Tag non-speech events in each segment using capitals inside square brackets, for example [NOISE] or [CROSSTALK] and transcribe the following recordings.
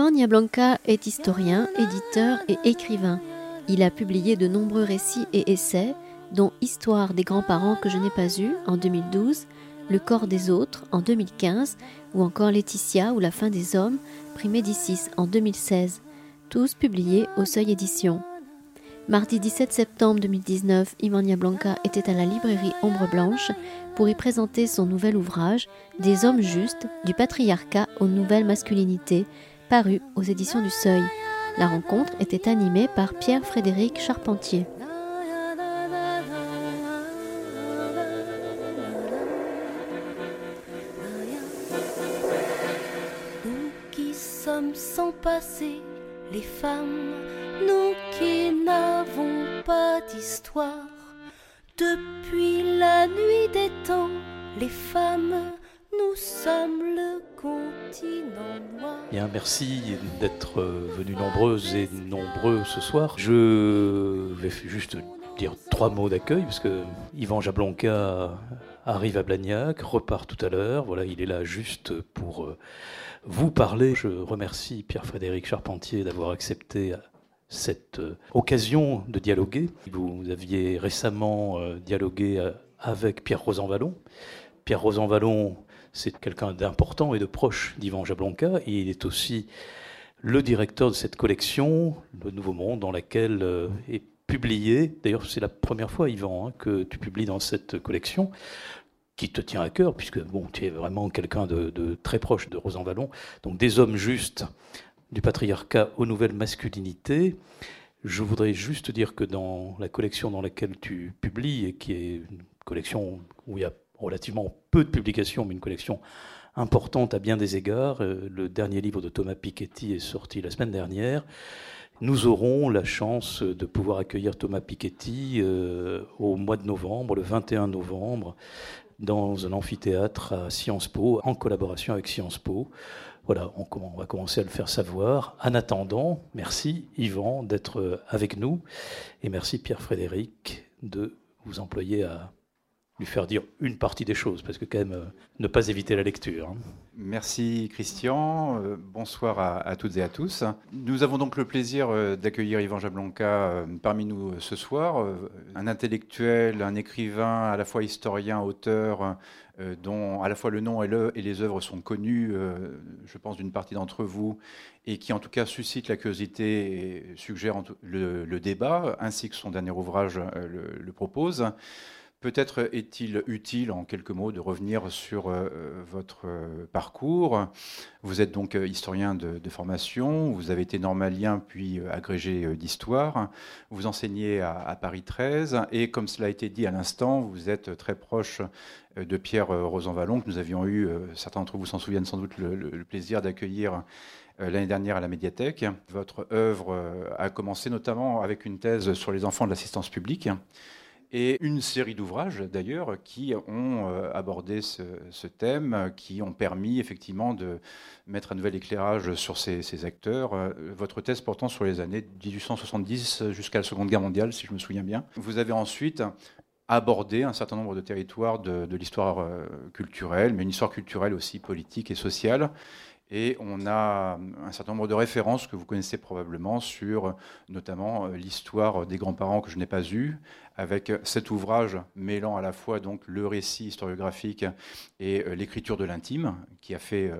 Ivan Niablanca est historien, éditeur et écrivain. Il a publié de nombreux récits et essais, dont Histoire des grands-parents que je n'ai pas eus en 2012, Le corps des autres en 2015 ou encore Laetitia ou La fin des hommes, prix Médicis en 2016, tous publiés au Seuil Édition. Mardi 17 septembre 2019, Ivan Niablanca était à la librairie Ombre Blanche pour y présenter son nouvel ouvrage Des hommes justes, du patriarcat aux nouvelles masculinités, paru aux éditions du Seuil. La rencontre était animée par Pierre-Frédéric Charpentier. Nous qui sommes sans passé, les femmes, nous qui n'avons pas d'histoire. Depuis la nuit des temps, les femmes, nous sommes le continent noir. Bien, merci d'être venus nombreuses et nombreux ce soir. Je vais juste dire trois mots d'accueil parce que Yvan Jablonka arrive à Blagnac, repart tout à l'heure. Voilà, il est là juste pour euh, vous parler. Je remercie Pierre-Frédéric Charpentier d'avoir accepté cette euh, occasion de dialoguer. Vous aviez récemment euh, dialogué euh, avec Pierre Rosanvallon. Pierre Rosanvallon, c'est quelqu'un d'important et de proche d'Yvan Jablonka. Et il est aussi le directeur de cette collection, Le Nouveau Monde, dans laquelle est publié, d'ailleurs c'est la première fois Yvan hein, que tu publies dans cette collection, qui te tient à cœur, puisque bon, tu es vraiment quelqu'un de, très proche de Rosanvallon, donc des hommes justes du patriarcat aux nouvelles masculinités. Je voudrais juste dire que dans la collection dans laquelle tu publies, et qui est une collection où il y a relativement peu de publications, mais une collection importante à bien des égards, euh, le dernier livre de Thomas Piketty est sorti la semaine dernière. Nous aurons la chance de pouvoir accueillir Thomas Piketty euh, au mois de novembre, le 21 novembre, dans un amphithéâtre à Sciences Po, en collaboration avec Sciences Po. Voilà, on, on, va commencer à le faire savoir. En attendant, merci Yvan d'être avec nous et merci Pierre-Frédéric de vous employer à lui faire dire une partie des choses, parce que quand même, euh, ne pas éviter la lecture. Hein. Merci Christian, euh, bonsoir à, toutes et à tous. Nous avons donc le plaisir euh, d'accueillir Yvan Jablonka parmi nous ce soir, un intellectuel, un écrivain, à la fois historien, auteur, dont à la fois le nom et, le, et les œuvres sont connus, je pense, d'une partie d'entre vous, et qui en tout cas suscite la curiosité et suggère le, débat, ainsi que son dernier ouvrage le propose. Peut-être est-il utile, en quelques mots, de revenir sur euh, votre euh, parcours. Vous êtes donc euh, historien de, formation, vous avez été normalien puis agrégé d'histoire, vous enseignez à, Paris 13, et comme cela a été dit à l'instant, vous êtes très proche de Pierre Rosanvallon, que nous avions eu, certains d'entre vous s'en souviennent sans doute, le plaisir d'accueillir l'année dernière à la médiathèque. Votre œuvre a commencé notamment avec une thèse sur les enfants de l'assistance publique et une série d'ouvrages d'ailleurs qui ont euh, abordé ce, thème, qui ont permis effectivement de mettre un nouvel éclairage sur ces, acteurs. Euh, votre thèse portant sur les années 1870 jusqu'à la Seconde Guerre mondiale, si je me souviens bien. Vous avez ensuite abordé un certain nombre de territoires de, de l'histoire euh, culturelle, mais une histoire culturelle aussi politique et sociale. Et on a un certain nombre de références que vous connaissez probablement sur notamment l'histoire des grands-parents que je n'ai pas eu, avec cet ouvrage mêlant à la fois donc le récit historiographique et l'écriture de l'intime, qui a fait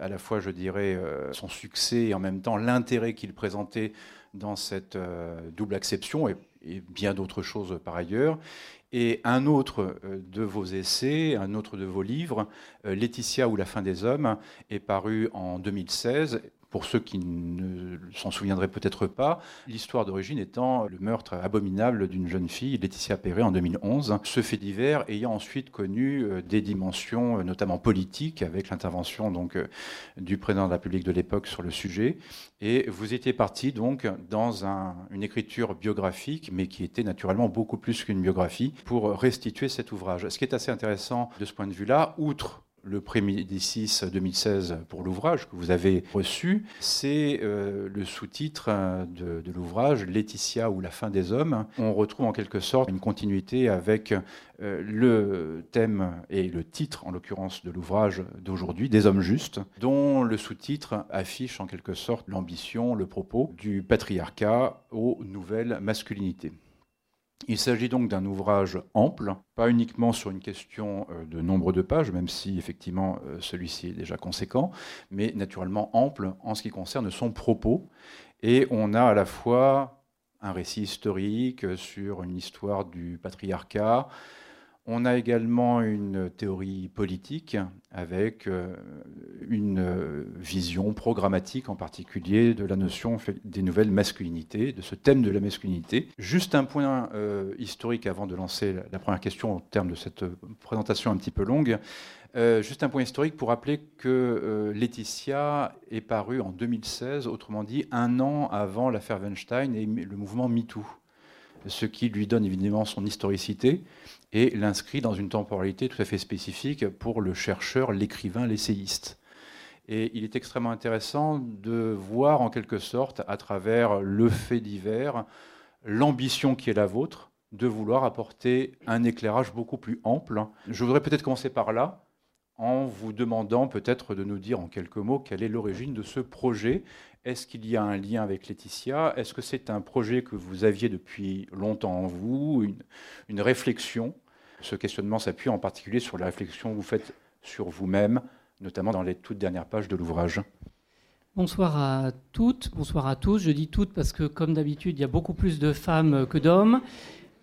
à la fois, je dirais, son succès et en même temps l'intérêt qu'il présentait dans cette double acception et bien d'autres choses par ailleurs. Et un autre euh, de vos essais, un autre de vos livres, euh, Laetitia ou la fin des hommes, est paru en 2016 pour ceux qui ne s'en souviendraient peut-être pas, l'histoire d'origine étant le meurtre abominable d'une jeune fille, Laetitia Perret, en 2011. Ce fait divers ayant ensuite connu euh, des dimensions euh, notamment politiques, avec l'intervention donc euh, du président de la République de l'époque sur le sujet. Et vous étiez parti donc dans un, une écriture biographique, mais qui était naturellement beaucoup plus qu'une biographie, pour restituer cet ouvrage. Ce qui est assez intéressant de ce point de vue-là, outre le prix Médicis 2016 pour l'ouvrage que vous avez reçu, c'est euh, le sous-titre euh, de, l'ouvrage Laetitia ou la fin des hommes. On retrouve en quelque sorte une continuité avec euh, le thème et le titre, en l'occurrence de l'ouvrage d'aujourd'hui, Des hommes justes, dont le sous-titre affiche en quelque sorte l'ambition, le propos du patriarcat aux nouvelles masculinités. Il s'agit donc d'un ouvrage ample, pas uniquement sur une question euh, de nombre de pages, même si effectivement euh, celui-ci est déjà conséquent, mais naturellement ample en ce qui concerne son propos. Et on a à la fois un récit historique sur une histoire du patriarcat, on a également une théorie politique avec euh, une euh, vision programmatique en particulier de la notion des nouvelles masculinités, de ce thème de la masculinité. Juste un point euh, historique avant de lancer la première question au terme de cette présentation un petit peu longue. juste un point historique pour rappeler que Laetitia est parue en 2016, autrement dit un an avant l'affaire Weinstein et le mouvement MeToo ce qui lui donne évidemment son historicité et l'inscrit dans une temporalité tout à fait spécifique pour le chercheur, l'écrivain, l'essayiste. Et il est extrêmement intéressant de voir en quelque sorte, à travers le fait divers, l'ambition qui est la vôtre de vouloir apporter un éclairage beaucoup plus ample. Je voudrais peut-être commencer par là, en vous demandant peut-être de nous dire en quelques mots quelle est l'origine de ce projet est-ce qu'il y a un lien avec Laetitia? Est-ce que c'est un projet que vous aviez depuis longtemps en vous, une, réflexion? Ce questionnement s'appuie en particulier sur la réflexion que vous faites sur vous-même, notamment dans les toutes dernières pages de l'ouvrage. Bonsoir à toutes, bonsoir à tous. Je dis toutes parce que, comme d'habitude, il y a beaucoup plus de femmes que d'hommes.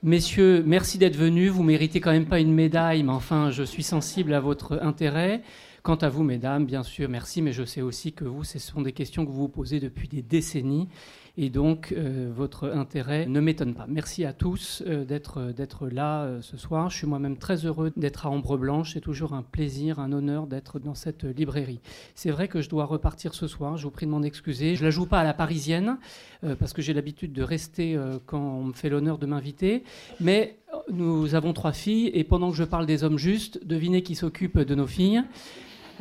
Messieurs, merci d'être venus. Vous méritez quand même pas une médaille, mais enfin, je suis sensible à votre intérêt. Quant à vous, mesdames, bien sûr, merci, mais je sais aussi que vous, ce sont des questions que vous vous posez depuis des décennies, et donc euh, votre intérêt ne m'étonne pas. Merci à tous euh, d'être, d'être là euh, ce soir. Je suis moi-même très heureux d'être à Ombre Blanche. C'est toujours un plaisir, un honneur d'être dans cette librairie. C'est vrai que je dois repartir ce soir. Je vous prie de m'en excuser. Je la joue pas à la parisienne parce que j'ai l'habitude de rester quand on me fait l'honneur de m'inviter, mais nous avons trois filles et pendant que je parle des hommes justes, devinez qui s'occupe de nos filles.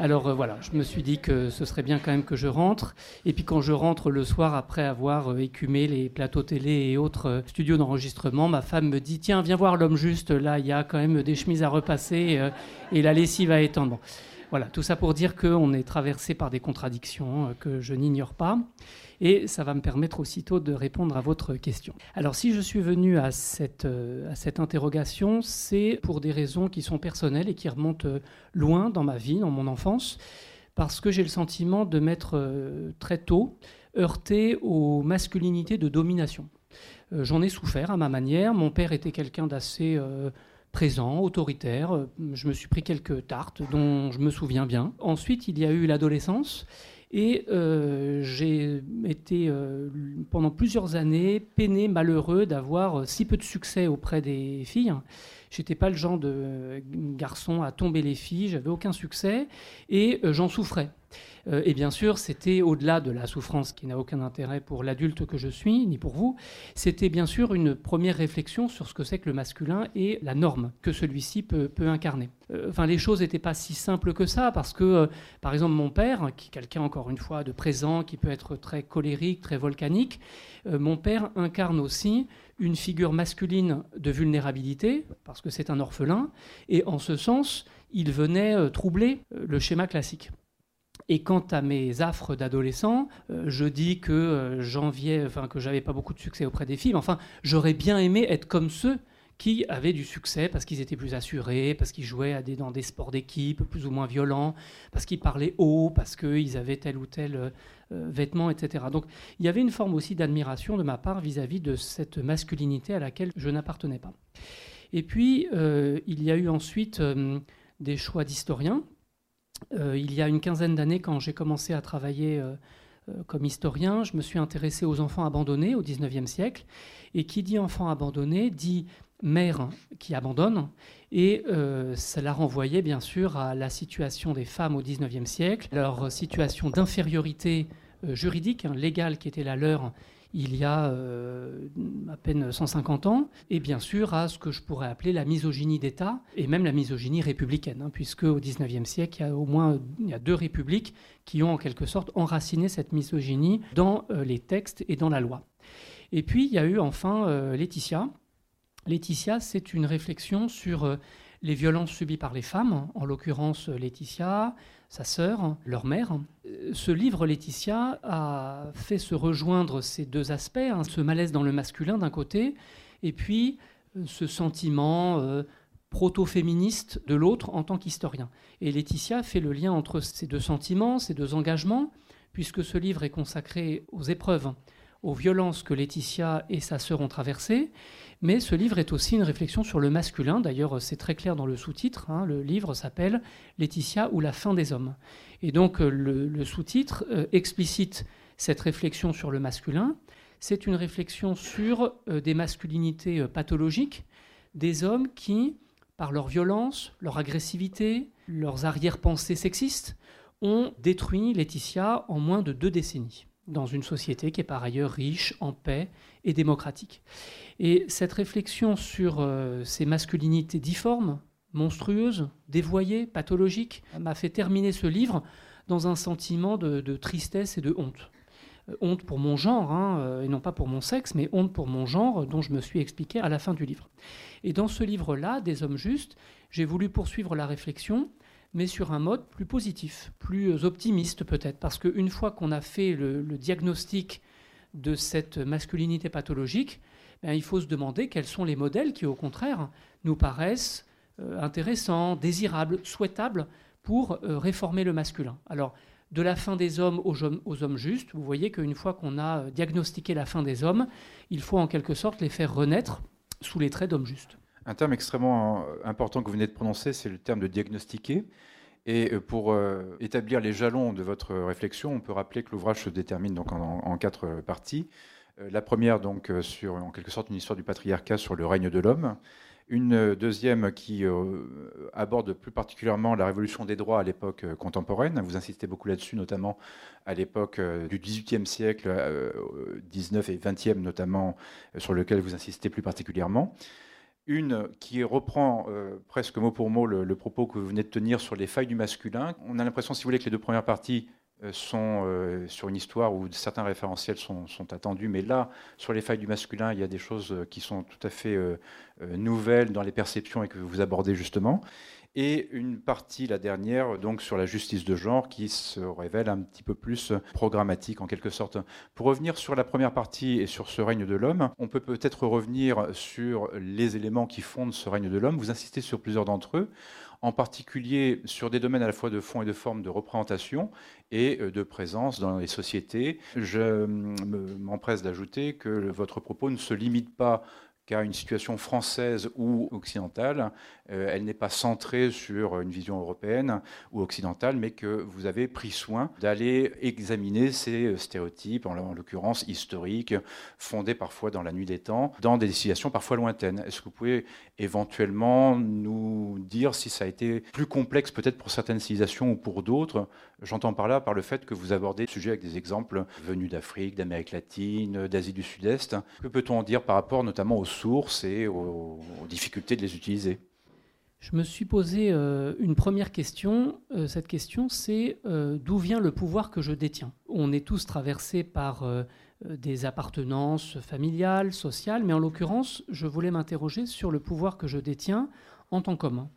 Alors euh, voilà, je me suis dit que ce serait bien quand même que je rentre. Et puis quand je rentre le soir, après avoir euh, écumé les plateaux télé et autres euh, studios d'enregistrement, ma femme me dit Tiens, viens voir l'homme juste, là, il y a quand même des chemises à repasser et la lessive à étendre. Voilà, tout ça pour dire qu'on est traversé par des contradictions que je n'ignore pas et ça va me permettre aussitôt de répondre à votre question. Alors si je suis venu à cette, euh, à cette interrogation, c'est pour des raisons qui sont personnelles et qui remontent euh, loin dans ma vie, dans mon enfance, parce que j'ai le sentiment de m'être euh, très tôt heurté aux masculinités de domination. J'en ai souffert à ma manière. Mon père était quelqu'un d'assez présent, autoritaire. Je me suis pris quelques tartes dont je me souviens bien. Ensuite, il y a eu l'adolescence et euh, j'ai été euh, pendant plusieurs années peiné, malheureux d'avoir si peu de succès auprès des filles. J'étais pas le genre de garçon à tomber les filles, j'avais aucun succès et euh, j'en souffrais. Euh, et bien sûr, c'était au-delà de la souffrance qui n'a aucun intérêt pour l'adulte que je suis, ni pour vous, c'était bien sûr une première réflexion sur ce que c'est que le masculin et la norme que celui-ci peut, incarner. Euh, enfin, les choses n'étaient pas si simples que ça, parce que, euh, par exemple, mon père, qui est quelqu'un, encore une fois, de présent, qui peut être très colérique, très volcanique, mon père incarne aussi une figure masculine de vulnérabilité, parce que c'est un orphelin, et en ce sens, il venait troubler le schéma classique. Et quant à mes affres d'adolescent, euh, je dis que euh, enfin que j'avais pas beaucoup de succès auprès des filles. Enfin, j'aurais bien aimé être comme ceux qui avaient du succès parce qu'ils étaient plus assurés, parce qu'ils jouaient dans des sports d'équipe plus ou moins violents, parce qu'ils parlaient haut, parce qu'ils avaient tel ou tel euh, vêtement, etc. Donc il y avait une forme aussi d'admiration de ma part vis-à-vis de cette masculinité à laquelle je n'appartenais pas. Et puis il y a eu ensuite des choix d'historiens euh, il y a une quinzaine d'années, quand j'ai commencé à travailler euh, euh, comme historien, je me suis intéressé aux enfants abandonnés au XIXe siècle. Et qui dit enfant abandonné dit mère qui abandonne. Et cela renvoyait bien sûr à la situation des femmes au XIXe siècle, leur situation d'infériorité juridique, hein, légale qui était la leur, il y a à peine 150 ans, et bien sûr à ce que je pourrais appeler la misogynie d'État, et même la misogynie républicaine, hein, puisque au XIXe siècle, il y a au moins il y a deux républiques qui ont en quelque sorte enraciné cette misogynie dans les textes et dans la loi. Et puis il y a eu enfin Laetitia. Laetitia, c'est une réflexion sur les violences subies par les femmes, en l'occurrence Laetitia, sa sœur, leur mère. Ce livre, Laetitia, a fait se rejoindre ces deux aspects, hein, ce malaise dans le masculin d'un côté, et puis euh, ce sentiment euh, proto-féministe de l'autre en tant qu'historien. Et Laetitia fait le lien entre ces deux sentiments, ces deux engagements, puisque ce livre est consacré aux épreuves, aux violences que Laetitia et sa sœur ont traversées, mais ce livre est aussi une réflexion sur le masculin. D'ailleurs, c'est très clair dans le sous-titre. Hein. le livre s'appelle Laetitia ou la fin des hommes. Et donc, euh, le, sous-titre euh, explicite cette réflexion sur le masculin. C'est une réflexion sur euh, des masculinités pathologiques, des hommes qui, par leur violence, leur agressivité, leurs arrière-pensées sexistes, ont détruit Laetitia en moins de deux décennies dans une société qui est par ailleurs riche, en paix et démocratique. Et cette réflexion sur euh, ces masculinités difformes, monstrueuses, dévoyées, pathologiques, m'a fait terminer ce livre dans un sentiment de, tristesse et de honte. Euh, honte pour mon genre, hein, euh, et non pas pour mon sexe, mais honte pour mon genre, dont je me suis expliqué à la fin du livre. Et dans ce livre-là, Des hommes justes, j'ai voulu poursuivre la réflexion mais sur un mode plus positif, plus optimiste peut-être, parce qu'une fois qu'on a fait le, diagnostic de cette masculinité pathologique, ben, il faut se demander quels sont les modèles qui, au contraire, nous paraissent euh, intéressants, désirables, souhaitables pour euh, réformer le masculin. Alors, de la fin des hommes aux, aux hommes justes, vous voyez qu'une fois qu'on a euh, diagnostiqué la fin des hommes, il faut en quelque sorte les faire renaître sous les traits d'hommes justes. Un terme extrêmement important que vous venez de prononcer, c'est le terme de diagnostiquer. Et euh, pour euh, établir les jalons de votre réflexion, on peut rappeler que l'ouvrage se détermine donc en, quatre parties. Euh, la première, donc, sur en quelque sorte une histoire du patriarcat sur le règne de l'homme. Une deuxième qui aborde plus particulièrement la révolution des droits à l'époque contemporaine. Vous insistez beaucoup là-dessus, notamment à l'époque du XVIIIe siècle, 19 et 20e notamment, sur lequel vous insistez plus particulièrement. Une qui reprend euh, presque mot pour mot le, propos que vous venez de tenir sur les failles du masculin. On a l'impression, si vous voulez, que les deux premières parties sont euh, sur une histoire où certains référentiels sont, sont, attendus, mais là, sur les failles du masculin, il y a des choses qui sont tout à fait nouvelles dans les perceptions et que vous abordez justement et une partie, la dernière, donc sur la justice de genre, qui se révèle un petit peu plus programmatique en quelque sorte. Pour revenir sur la première partie et sur ce règne de l'homme, on peut peut-être revenir sur les éléments qui fondent ce règne de l'homme. Vous insistez sur plusieurs d'entre eux en particulier sur des domaines à la fois de fond et de forme de représentation et euh, de présence dans les sociétés. Je m'empresse d'ajouter que votre propos ne se limite pas qu'à une situation française ou occidentale. Euh, elle n'est pas centrée sur une vision européenne ou occidentale, mais que vous avez pris soin d'aller examiner ces stéréotypes, en l'occurrence historiques, fondés parfois dans la nuit des temps, dans des situations parfois lointaines. Est-ce que vous pouvez éventuellement nous dire si ça a été plus complexe peut-être pour certaines civilisations ou pour d'autres J'entends par là par le fait que vous abordez le sujet avec des exemples venus d'Afrique, d'Amérique latine, d'Asie du Sud-Est. Que peut-on en dire par rapport notamment aux sources et aux, difficultés de les utiliser? Je me suis posé euh, une première question. Euh, cette question, c'est euh, d'où vient le pouvoir que je détiens? On est tous traversés par des appartenances familiales, sociales, mais en l'occurrence, je voulais m'interroger sur le pouvoir que je détiens en tant qu'homme.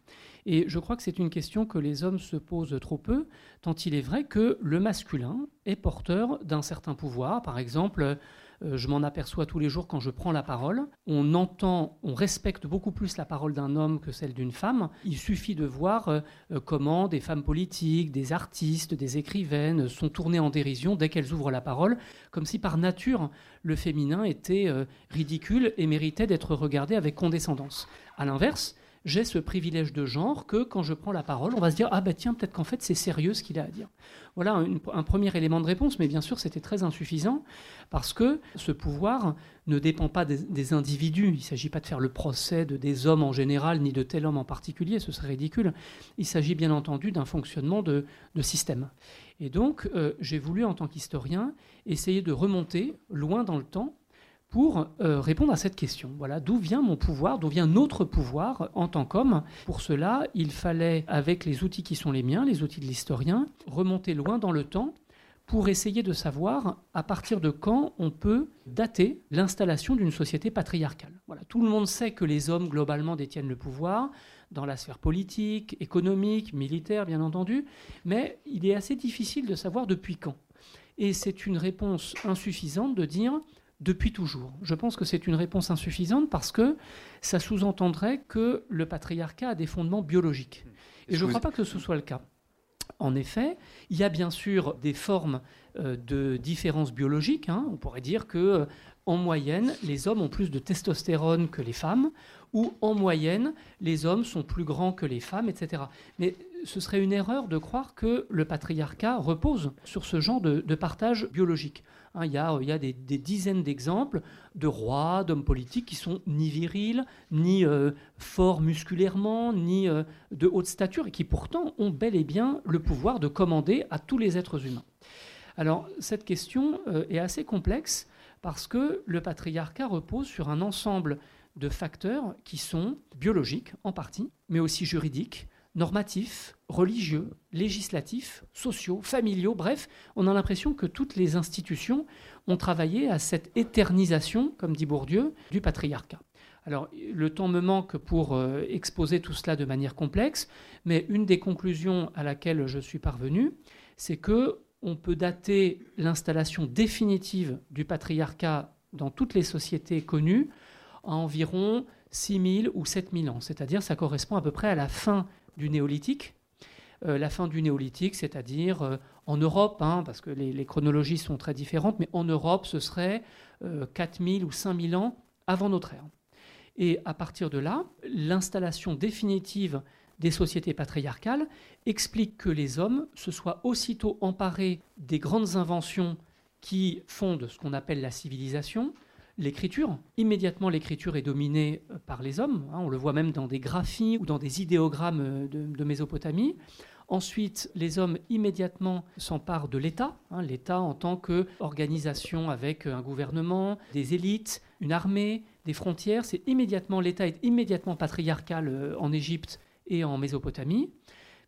Et je crois que c'est une question que les hommes se posent trop peu, tant il est vrai que le masculin est porteur d'un certain pouvoir. Par exemple, euh, je m'en aperçois tous les jours quand je prends la parole. On entend, on respecte beaucoup plus la parole d'un homme que celle d'une femme. Il suffit de voir euh, euh, comment des femmes politiques, des artistes, des écrivaines sont tournées en dérision dès qu'elles ouvrent la parole, comme si par nature le féminin était ridicule et méritait d'être regardé avec condescendance. À l'inverse, j'ai ce privilège de genre que quand je prends la parole, on va se dire ah ben tiens peut-être qu'en fait c'est sérieux ce qu'il a à dire. Voilà un premier élément de réponse, mais bien sûr c'était très insuffisant parce que ce pouvoir ne dépend pas des, individus. Il ne s'agit pas de faire le procès de des hommes en général ni de tel homme en particulier, ce serait ridicule. Il s'agit bien entendu d'un fonctionnement de, système. Et donc euh, j'ai voulu en tant qu'historien essayer de remonter loin dans le temps pour euh, répondre à cette question. Voilà, d'où vient mon pouvoir, d'où vient notre pouvoir en tant qu'homme? Pour cela, il fallait, avec les outils qui sont les miens, les outils de l'historien, remonter loin dans le temps pour essayer de savoir à partir de quand on peut dater l'installation d'une société patriarcale. Tout le monde sait que les hommes globalement détiennent le pouvoir dans la sphère politique, économique, militaire bien entendu, mais il est assez difficile de savoir depuis quand. Et c'est une réponse insuffisante de dire depuis toujours. Je pense que c'est une réponse insuffisante parce que ça sous-entendrait que le patriarcat a des fondements biologiques. Et je ne crois pas que ce soit le cas. En effet, il y a bien sûr des formes euh, de différences biologiques. Hein. On pourrait dire que, euh, en moyenne, les hommes ont plus de testostérone que les femmes, ou en moyenne, les hommes sont plus grands que les femmes, etc. Mais ce serait une erreur de croire que le patriarcat repose sur ce genre de, partage biologique. Hein, il, y a, des, dizaines d'exemples de rois, d'hommes politiques qui sont ni virils, ni euh, forts musculairement, ni euh, de haute stature, et qui pourtant ont bel et bien le pouvoir de commander à tous les êtres humains. Alors cette question euh, est assez complexe parce que le patriarcat repose sur un ensemble de facteurs qui sont biologiques en partie, mais aussi juridiques, normatifs, religieux, législatifs, sociaux, familiaux, bref, on a l'impression que toutes les institutions ont travaillé à cette éternisation, comme dit Bourdieu, du patriarcat. Alors, le temps me manque pour euh, exposer tout cela de manière complexe, mais une des conclusions à laquelle je suis parvenu, c'est que on peut dater l'installation définitive du patriarcat dans toutes les sociétés connues à environ 6000 ou 7000 ans, c'est-à-dire ça correspond à peu près à la fin du néolithique. Euh, la fin du néolithique, c'est-à-dire euh, en Europe, hein, parce que les, chronologies sont très différentes, mais en Europe, ce serait 4000 euh, ou 5000 ans avant notre ère. Et à partir de là, l'installation définitive des sociétés patriarcales explique que les hommes se soient aussitôt emparés des grandes inventions qui fondent ce qu'on appelle la civilisation, l'écriture. Immédiatement, l'écriture est dominée euh, par les hommes. Hein. on le voit même dans des graphies ou dans des idéogrammes euh, de, Mésopotamie. Ensuite, les hommes immédiatement s'emparent de l'État, hein. l'État en tant qu'organisation avec un gouvernement, des élites, une armée, des frontières. C'est immédiatement l'État est immédiatement patriarcal euh, en Égypte et en Mésopotamie.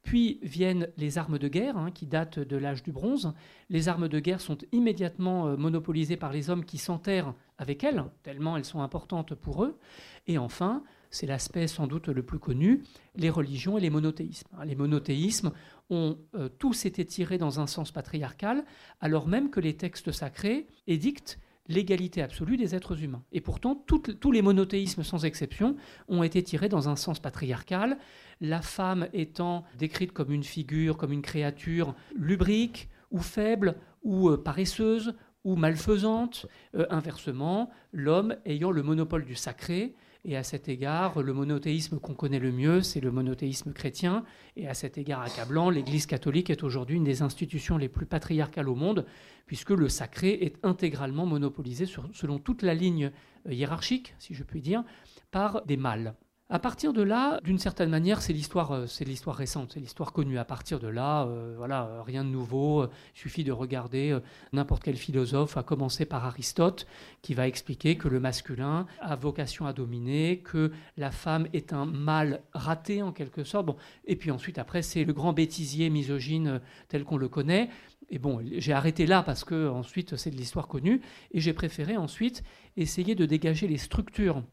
Puis viennent les armes de guerre, hein, qui datent de l'âge du bronze. Les armes de guerre sont immédiatement euh, monopolisées par les hommes qui s'enterrent avec elles, tellement elles sont importantes pour eux. Et enfin, c'est l'aspect sans doute le plus connu, les religions et les monothéismes. Les monothéismes ont euh, tous été tirés dans un sens patriarcal, alors même que les textes sacrés édictent l'égalité absolue des êtres humains. Et pourtant, tous les monothéismes, sans exception, ont été tirés dans un sens patriarcal, la femme étant décrite comme une figure, comme une créature lubrique ou faible ou euh, paresseuse ou malfaisante. Euh, inversement, l'homme ayant le monopole du sacré, et à cet égard, le monothéisme qu'on connaît le mieux, c'est le monothéisme chrétien. Et à cet égard accablant, l'Église catholique est aujourd'hui une des institutions les plus patriarcales au monde, puisque le sacré est intégralement monopolisé selon toute la ligne euh, hiérarchique, si je puis dire, par des mâles. À partir de là, d'une certaine manière, c'est l'histoire, euh, c'est l'histoire récente, c'est l'histoire connue. À partir de là, euh, voilà, euh, rien de nouveau. Il suffit de regarder n'importe quel philosophe, à commencer par Aristote, qui va expliquer que le masculin a vocation à dominer, que la femme est un mâle raté en quelque sorte. Bon, et puis ensuite, après, c'est le grand bêtisier misogyne tel qu'on le connaît. Et bon, j'ai arrêté là parce que ensuite, c'est de l'histoire connue, et j'ai préféré ensuite essayer de dégager les structures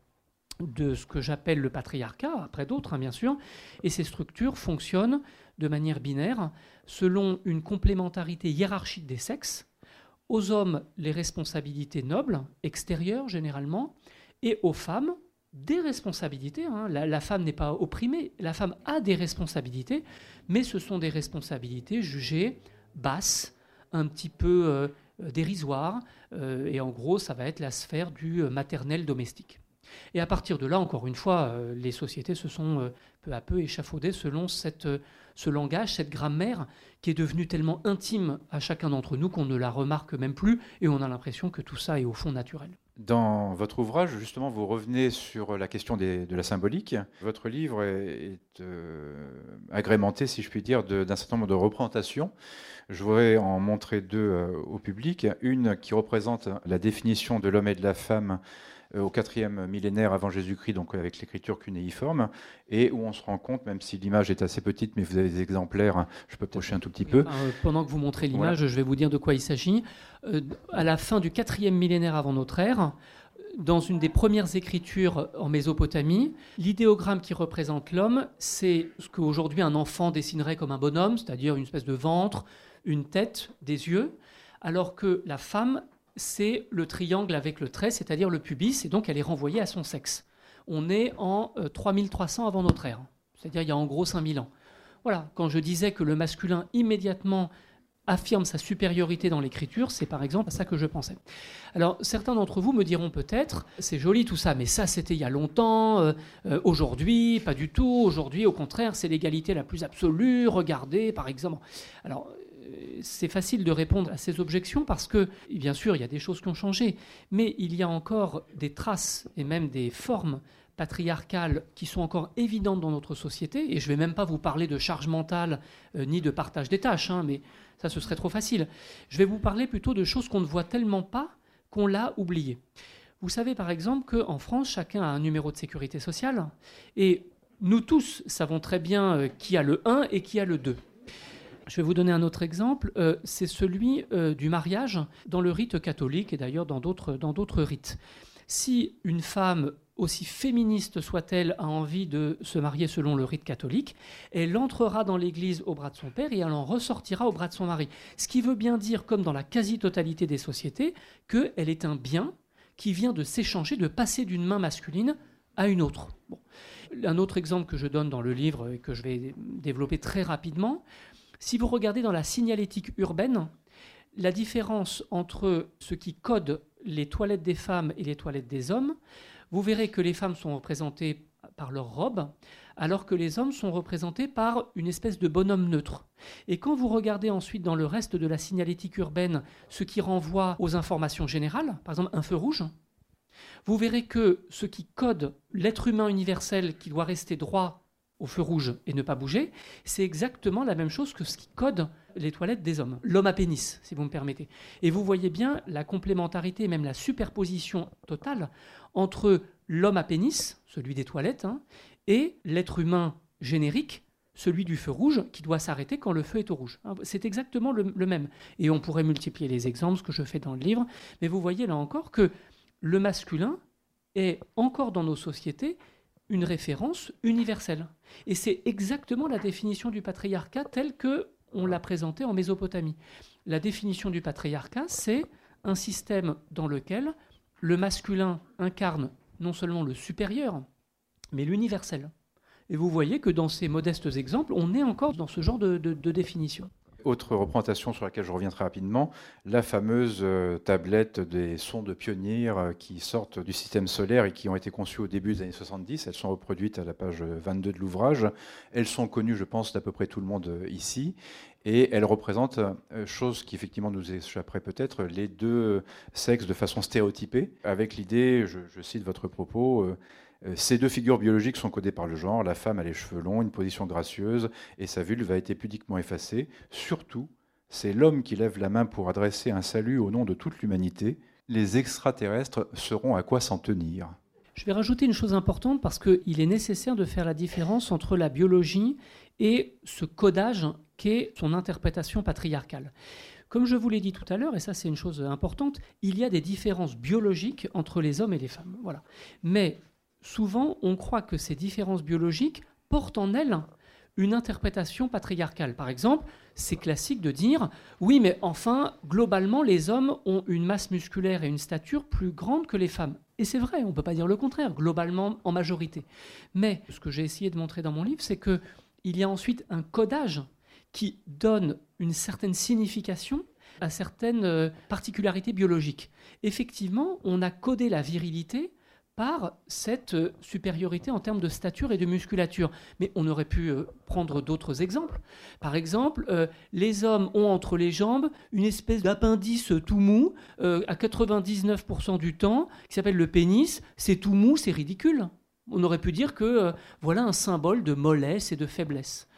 de ce que j'appelle le patriarcat, après d'autres hein, bien sûr, et ces structures fonctionnent de manière binaire selon une complémentarité hiérarchique des sexes, aux hommes les responsabilités nobles, extérieures généralement, et aux femmes des responsabilités. Hein. La, femme n'est pas opprimée, la femme a des responsabilités, mais ce sont des responsabilités jugées basses, un petit peu euh, dérisoires, euh, et en gros ça va être la sphère du euh, maternel domestique. Et à partir de là, encore une fois, euh, les sociétés se sont euh, peu à peu échafaudées selon cette, euh, ce langage, cette grammaire qui est devenue tellement intime à chacun d'entre nous qu'on ne la remarque même plus et on a l'impression que tout ça est au fond naturel. Dans votre ouvrage, justement, vous revenez sur la question de la symbolique. Votre livre est, agrémenté, si je puis dire, d'un certain nombre de représentations. Je voudrais en montrer deux au public. Une qui représente la définition de l'homme et de la femme au quatrième millénaire avant Jésus-Christ, donc avec l'écriture cunéiforme, et où on se rend compte, même si l'image est assez petite, mais vous avez des exemplaires, je peux pocher un tout petit peu. Euh, pendant que vous montrez l'image, je vais vous dire de quoi il s'agit. Euh, à la fin du quatrième millénaire avant notre ère, dans une des premières écritures en Mésopotamie, l'idéogramme qui représente l'homme, c'est ce qu'aujourd'hui un enfant dessinerait comme un bonhomme, c'est-à-dire une espèce de ventre, une tête, des yeux, alors que la femme c'est le triangle avec le trait, c'est-à-dire le pubis, et donc elle est renvoyée à son sexe. On est en 3300 euh, avant notre ère, c'est-à-dire il y a en gros 5000 ans. Voilà, quand je disais que le masculin immédiatement affirme sa supériorité dans l'écriture, c'est par exemple à ça que je pensais. Alors certains d'entre vous me diront peut-être, c'est joli tout ça, mais ça c'était il y a longtemps, euh, euh, aujourd'hui pas du tout, aujourd'hui au contraire c'est l'égalité la plus absolue, regardez par exemple. Alors c'est facile de répondre à ces objections parce que, bien sûr, il y a des choses qui ont changé, mais il y a encore des traces et même des formes patriarcales qui sont encore évidentes dans notre société. Et je ne vais même pas vous parler de charge mentale euh, ni de partage des tâches, hein, mais ça, ce serait trop facile. Je vais vous parler plutôt de choses qu'on ne voit tellement pas qu'on l'a oublié. Vous savez par exemple qu'en France, chacun a un numéro de sécurité sociale et nous tous savons très bien euh, qui a le 1 et qui a le 2. Je vais vous donner un autre exemple. Euh, c'est celui euh, du mariage dans le rite catholique et d'ailleurs dans d'autres, dans d'autres rites. Si une femme, aussi féministe soit-elle, a envie de se marier selon le rite catholique, elle entrera dans l'église au bras de son père et elle en ressortira au bras de son mari. Ce qui veut bien dire, comme dans la quasi-totalité des sociétés, qu'elle est un bien qui vient de s'échanger, de passer d'une main masculine à une autre. Un autre exemple que je donne dans le livre et que je vais développer très rapidement, si vous regardez dans la signalétique urbaine, la différence entre ce qui code les toilettes des femmes et les toilettes des hommes, vous verrez que les femmes sont représentées par leur robe, alors que les hommes sont représentés par une espèce de bonhomme neutre. Et quand vous regardez ensuite dans le reste de la signalétique urbaine ce qui renvoie aux informations générales, par exemple un feu rouge, vous verrez que ce qui code l'être humain universel qui doit rester droit au feu rouge et ne pas bouger, c'est exactement la même chose que ce qui code les toilettes des hommes. L'homme à pénis, si vous me permettez. Et vous voyez bien la complémentarité, même la superposition totale entre l'homme à pénis, celui des toilettes, hein, et l'être humain générique, celui du feu rouge, qui doit s'arrêter quand le feu est au rouge. Hein, c'est exactement le, le, même. Et on pourrait multiplier les exemples, ce que je fais dans le livre, mais vous voyez là encore que le masculin est encore dans nos sociétés une référence universelle. Et c'est exactement la définition du patriarcat telle que on l'a présentée en Mésopotamie. La définition du patriarcat, c'est un système dans lequel le masculin incarne non seulement le supérieur, mais l'universel. Et vous voyez que dans ces modestes exemples, on est encore dans ce genre de, de définition. Autre représentation sur laquelle je reviens très rapidement, la fameuse euh, tablette des sondes pionnières euh, qui sortent du système solaire et qui ont été conçues au début des années 70. Elles sont reproduites à la page 22 de l'ouvrage. Elles sont connues, je pense, d'à peu près tout le monde euh, ici. Et elles représentent, chose qui effectivement nous échapperait peut-être, les deux sexes de façon stéréotypée, avec l'idée, je, cite votre propos, ces deux figures biologiques sont codées par le genre. La femme a les cheveux longs, une position gracieuse, et sa vulve a été pudiquement effacée. Surtout, c'est l'homme qui lève la main pour adresser un salut au nom de toute l'humanité. Les extraterrestres seront à quoi s'en tenir. Je vais rajouter une chose importante parce qu'il est nécessaire de faire la différence entre la biologie et ce codage qu'est son interprétation patriarcale. Comme je vous l'ai dit tout à l'heure, et ça c'est une chose importante, il y a des différences biologiques entre les hommes et les femmes. Voilà. Mais souvent on croit que ces différences biologiques portent en elles une interprétation patriarcale. Par exemple, c'est classique de dire oui, mais enfin, globalement, les hommes ont une masse musculaire et une stature plus grande que les femmes. Et c'est vrai, on ne peut pas dire le contraire, globalement, en majorité. Mais ce que j'ai essayé de montrer dans mon livre, c'est qu'il y a ensuite un codage qui donne une certaine signification à certaines euh, particularités biologiques. Effectivement, on a codé la virilité par cette euh, supériorité en termes de stature et de musculature. Mais on aurait pu euh, prendre d'autres exemples. Par exemple, euh, les hommes ont entre les jambes une espèce d'appendice tout mou à 99% du temps qui s'appelle le pénis. C'est tout mou, c'est ridicule. On aurait pu dire que voilà un symbole de mollesse et de faiblesse.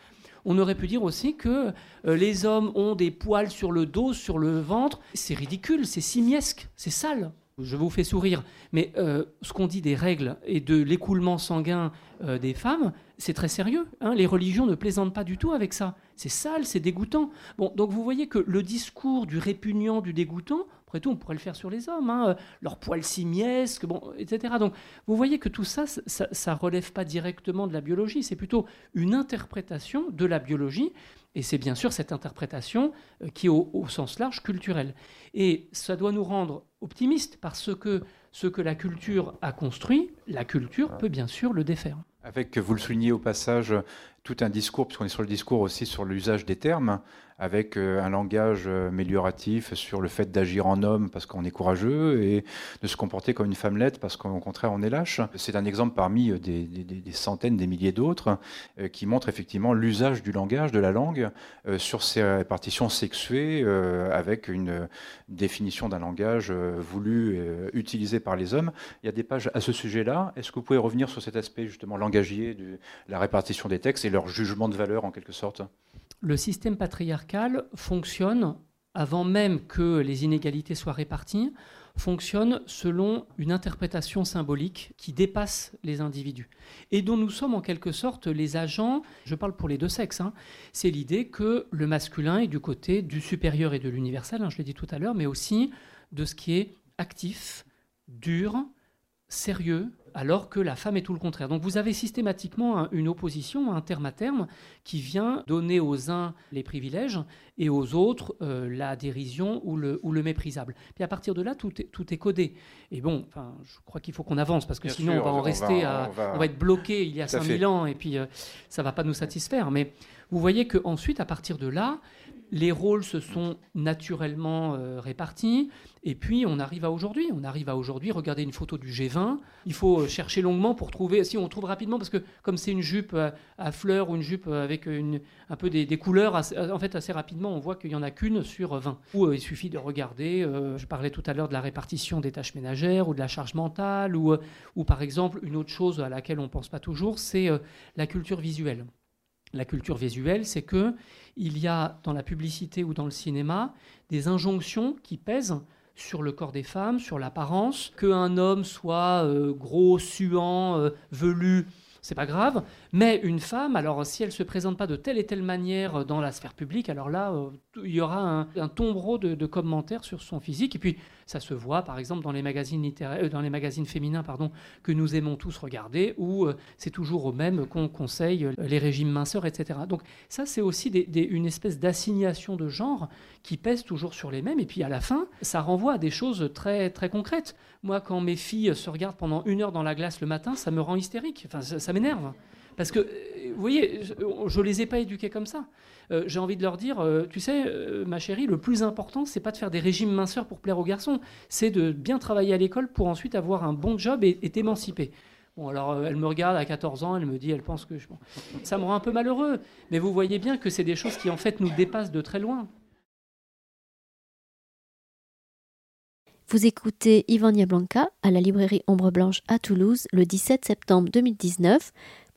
On aurait pu dire aussi que les hommes ont des poils sur le dos, sur le ventre. C'est ridicule, c'est simiesque, c'est sale je vous fais sourire, mais euh, ce qu'on dit des règles et de l'écoulement sanguin euh, des femmes, c'est très sérieux. Hein. Les religions ne plaisantent pas du tout avec ça. C'est sale, c'est dégoûtant. Bon, donc vous voyez que le discours du répugnant, du dégoûtant, après tout, on pourrait le faire sur les hommes, hein, euh, leur poil simiesque, bon, etc. Donc vous voyez que tout ça, ça ne relève pas directement de la biologie, c'est plutôt une interprétation de la biologie et c'est bien sûr cette interprétation euh, qui est au, sens large culturel. Et ça doit nous rendre optimistes parce que ce que la culture a construit, la culture peut bien sûr le défaire. Avec, vous le soulignez au passage, tout un discours, puisqu'on est sur le discours aussi sur l'usage des termes, avec euh, un langage euh, amélioratif sur le fait d'agir en homme parce qu'on est courageux et de se comporter comme une femmelette parce qu'au contraire on est lâche. C'est un exemple parmi euh, des, centaines, des milliers d'autres qui montre effectivement l'usage du langage, de la langue, sur ces répartitions sexuées avec une définition d'un langage voulu, utilisé par les hommes. Il y a des pages à ce sujet-là. Est-ce que vous pouvez revenir sur cet aspect justement langagier de la répartition des textes et leur jugement de valeur en quelque sorte? Le système patriarcal fonctionne, avant même que les inégalités soient réparties, fonctionne selon une interprétation symbolique qui dépasse les individus et dont nous sommes en quelque sorte les agents, je parle pour les deux sexes, hein. c'est l'idée que le masculin est du côté du supérieur et de l'universel, hein, je l'ai dit tout à l'heure, mais aussi de ce qui est actif, dur, sérieux, alors que la femme est tout le contraire. Donc vous avez systématiquement une opposition, un terme à terme, qui vient donner aux uns les privilèges et aux autres euh, la dérision ou le, ou le, méprisable. Puis à partir de là, tout est, tout est codé. Et bon, enfin, je crois qu'il faut qu'on avance parce que sinon on va en rester à, on va... être bloqué il y a 5000 ans et puis euh, ça va pas nous satisfaire. Mais vous voyez qu'ensuite, à partir de là, les rôles se sont naturellement euh, répartis. Et puis, on arrive à aujourd'hui. On arrive à aujourd'hui, regarder une photo du G20. Il faut euh, chercher longuement pour trouver. Si on trouve rapidement, parce que comme c'est une jupe à, fleurs ou une jupe avec un peu des, couleurs, en fait, assez rapidement, on voit qu'il n'y en a qu'une sur 20. Ou euh, il suffit de regarder. je parlais tout à l'heure de la répartition des tâches ménagères ou de la charge mentale. Ou, ou par exemple, une autre chose à laquelle on ne pense pas toujours, c'est la culture visuelle la culture visuelle, c'est que il y a dans la publicité ou dans le cinéma des injonctions qui pèsent sur le corps des femmes, sur l'apparence, qu'un homme soit euh, gros, suant, euh, velu, c'est pas grave. Mais une femme, alors si elle se présente pas de telle et telle manière dans la sphère publique, alors là, euh, il y aura un, un tombereau de, commentaires sur son physique. Et puis, ça se voit, par exemple, dans les magazines littéraires, euh, dans les magazines féminins, pardon, que nous aimons tous regarder, où euh, c'est toujours au même qu'on conseille les régimes minceurs, etc. Donc, ça, c'est aussi une espèce d'assignation de genre qui pèse toujours sur les mêmes. Et puis, à la fin, ça renvoie à des choses très, très concrètes. Moi, quand mes filles se regardent pendant une heure dans la glace le matin, ça me rend hystérique. Enfin, ça, m'énerve. Parce que, euh, vous voyez, je ne les ai pas éduqués comme ça. Euh, j'ai envie de leur dire, euh, tu sais, ma chérie, le plus important, c'est pas de faire des régimes minceurs pour plaire aux garçons, c'est de bien travailler à l'école pour ensuite avoir un bon job et t'émanciper. Bon, alors elle me regarde à 14 ans, elle me dit, elle pense que je... ça me rend un peu malheureux. Mais vous voyez bien que c'est des choses qui en fait nous dépassent de très loin. Vous écoutez Yvan Blanca à la librairie Ombre Blanche à Toulouse le 17 septembre 2019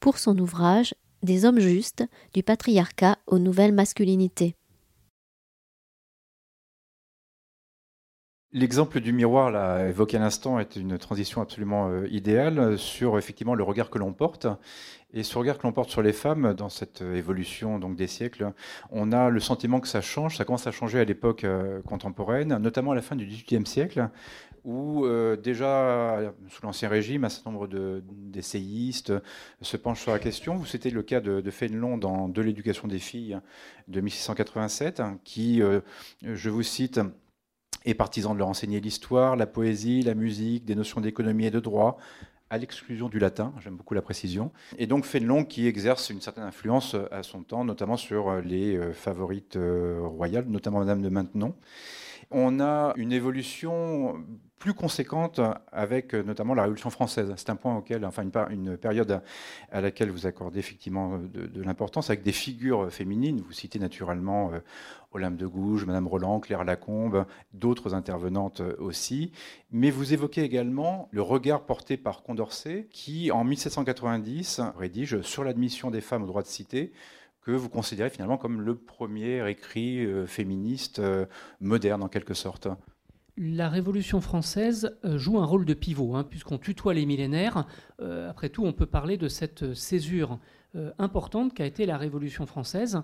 pour son ouvrage Des hommes justes, du patriarcat aux nouvelles masculinités. L'exemple du miroir là, évoqué à l'instant est une transition absolument euh, idéale sur effectivement le regard que l'on porte. Et ce regard que l'on porte sur les femmes dans cette évolution donc des siècles, on a le sentiment que ça change, ça commence à changer à l'époque euh, contemporaine, notamment à la fin du XVIIIe siècle, où euh, déjà sous l'Ancien Régime, un certain nombre d'essayistes se penchent sur la question. C'était le cas de, de Fénelon dans De l'éducation des filles de 1687, qui, je vous cite, et partisan de leur enseigner l'histoire, la poésie, la musique, des notions d'économie et de droit, à l'exclusion du latin, j'aime beaucoup la précision, et donc Fénelon qui exerce une certaine influence à son temps, notamment sur les euh, favorites euh, royales, notamment Madame de Maintenon. On a une évolution plus conséquente avec euh, notamment la Révolution française. C'est un point auquel, enfin une, période à laquelle vous accordez effectivement de, l'importance, avec des figures féminines. Vous citez naturellement euh, Olympe de Gouges, Madame Roland, Claire Lacombe, d'autres intervenantes aussi. Mais vous évoquez également le regard porté par Condorcet, qui en 1790 rédige sur l'admission des femmes au droit de cité que vous considérez finalement comme le premier écrit euh, féministe moderne en quelque sorte la Révolution française euh, joue un rôle de pivot, hein, puisqu'on tutoie les millénaires. Euh, après tout, on peut parler de cette césure euh, importante qu'a été la Révolution française,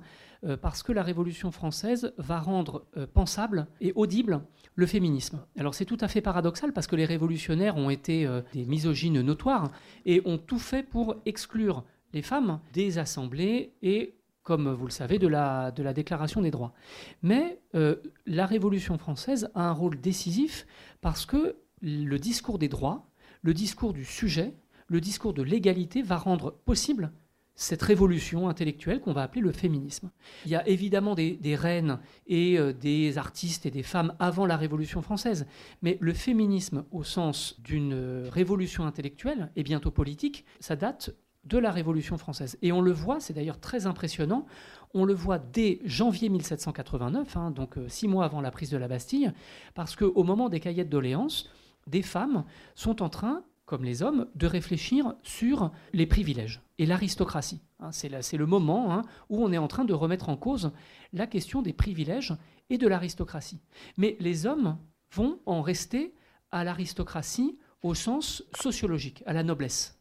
parce que la Révolution française va rendre pensable et audible le féminisme. Alors c'est tout à fait paradoxal, parce que les révolutionnaires ont été des misogynes notoires et ont tout fait pour exclure les femmes des assemblées et comme vous le savez, de la, de la Déclaration des droits. Mais euh, la Révolution française a un rôle décisif parce que le discours des droits, le discours du sujet, le discours de l'égalité va rendre possible cette révolution intellectuelle qu'on va appeler le féminisme. Il y a évidemment des, reines et euh, des artistes et des femmes avant la Révolution française, mais le féminisme au sens d'une révolution intellectuelle et bientôt politique, ça date de la Révolution française. Et on le voit, c'est d'ailleurs très impressionnant, on le voit dès janvier 1789, hein, donc euh, six mois avant la prise de la Bastille, parce qu'au moment des cahiers de doléances, des femmes sont en train, comme les hommes, de réfléchir sur les privilèges et l'aristocratie. Hein. c'est le moment hein, où on est en train de remettre en cause la question des privilèges et de l'aristocratie. Mais les hommes vont en rester à l'aristocratie au sens sociologique, à la noblesse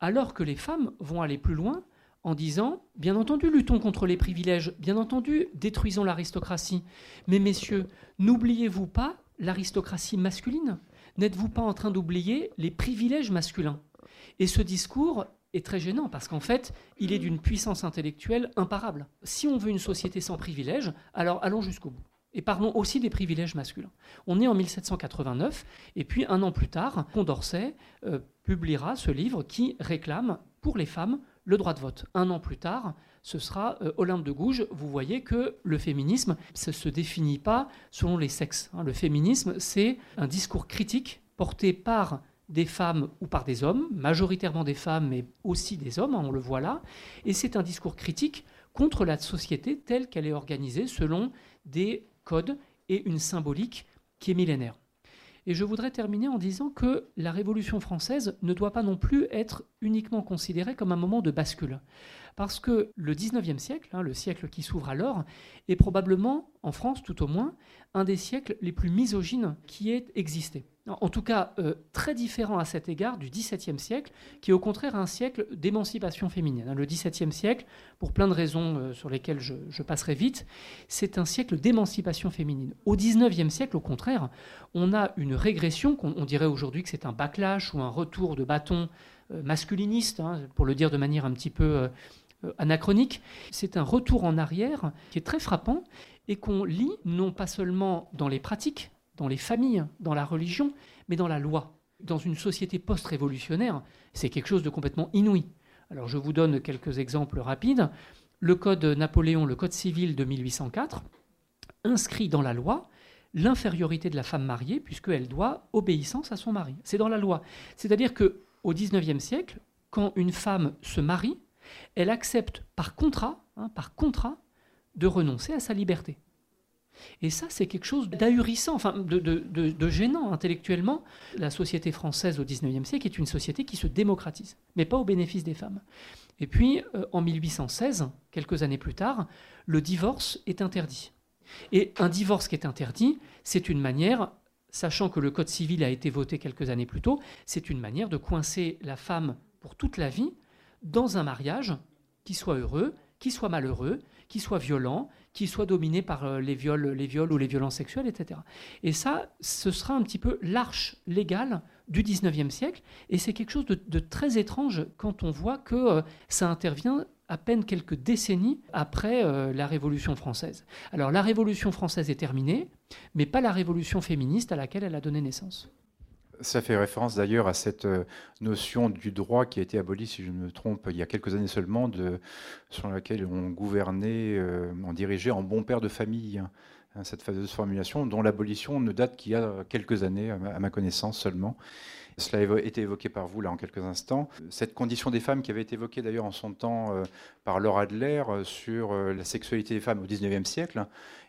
alors que les femmes vont aller plus loin en disant, bien entendu, luttons contre les privilèges, bien entendu, détruisons l'aristocratie, mais messieurs, n'oubliez-vous pas l'aristocratie masculine? N'êtes-vous pas en train d'oublier les privilèges masculins? Et ce discours est très gênant parce qu'en fait, il est d'une puissance intellectuelle imparable. Si on veut une société sans privilèges, alors allons jusqu'au bout. Et parlons aussi des privilèges masculins. On est en 1789, et puis un an plus tard, Condorcet euh, publiera ce livre qui réclame pour les femmes le droit de vote. Un an plus tard, ce sera euh, Olympe de Gouges. Vous voyez que le féminisme, ne se définit pas selon les sexes. Hein. Le féminisme, c'est un discours critique porté par des femmes ou par des hommes, majoritairement des femmes, mais aussi des hommes, hein, on le voit là. Et c'est un discours critique contre la société telle qu'elle est organisée selon des code et une symbolique qui est millénaire. Et je voudrais terminer en disant que la Révolution française ne doit pas non plus être uniquement considérée comme un moment de bascule. Parce que le 19e siècle, hein, le siècle qui s'ouvre alors, est probablement, en France tout au moins, un des siècles les plus misogynes qui ait existé en tout cas euh, très différent à cet égard du XVIIe siècle, qui est au contraire un siècle d'émancipation féminine. Hein, le XVIIe siècle, pour plein de raisons euh, sur lesquelles je, passerai vite, c'est un siècle d'émancipation féminine. Au XIXe siècle, au contraire, on a une régression, on, dirait aujourd'hui que c'est un backlash ou un retour de bâton euh, masculiniste, hein, pour le dire de manière un petit peu anachronique. C'est un retour en arrière qui est très frappant et qu'on lit non pas seulement dans les pratiques, dans les familles, dans la religion, mais dans la loi. Dans une société post-révolutionnaire, c'est quelque chose de complètement inouï. Alors je vous donne quelques exemples rapides. Le code Napoléon, le code civil de 1804, inscrit dans la loi l'infériorité de la femme mariée puisqu'elle doit obéissance à son mari. C'est dans la loi. C'est-à-dire que au XIXe siècle, quand une femme se marie, elle accepte par contrat, hein, par contrat, de renoncer à sa liberté. Et ça, c'est quelque chose d'ahurissant, enfin de, gênant intellectuellement. La société française au XIXe siècle est une société qui se démocratise, mais pas au bénéfice des femmes. Et puis, euh, en 1816, quelques années plus tard, le divorce est interdit. Et un divorce qui est interdit, c'est une manière, sachant que le Code civil a été voté quelques années plus tôt, c'est une manière de coincer la femme pour toute la vie dans un mariage qui soit heureux, qui soit malheureux, qui soit violent, qui soit dominé par euh, les viols, les viols ou les violences sexuelles, etc. Et ça, ce sera un petit peu l'arche légale du 19e siècle, et c'est quelque chose de, très étrange quand on voit que euh, ça intervient à peine quelques décennies après euh, la Révolution française. Alors la Révolution française est terminée, mais pas la Révolution féministe à laquelle elle a donné naissance. Ça fait référence d'ailleurs à cette euh, notion du droit qui a été abolie, si je ne me trompe, il y a quelques années seulement, sur laquelle on gouvernait, euh, on dirigeait en bon père de famille. hein, cette fameuse formulation, dont l'abolition ne date qu'il y a quelques années, à ma connaissance seulement. Cela a été évoqué par vous là en quelques instants. Cette condition des femmes qui avait été évoquée d'ailleurs en son temps euh, par Laura Adler sur la sexualité des femmes au XIXe siècle,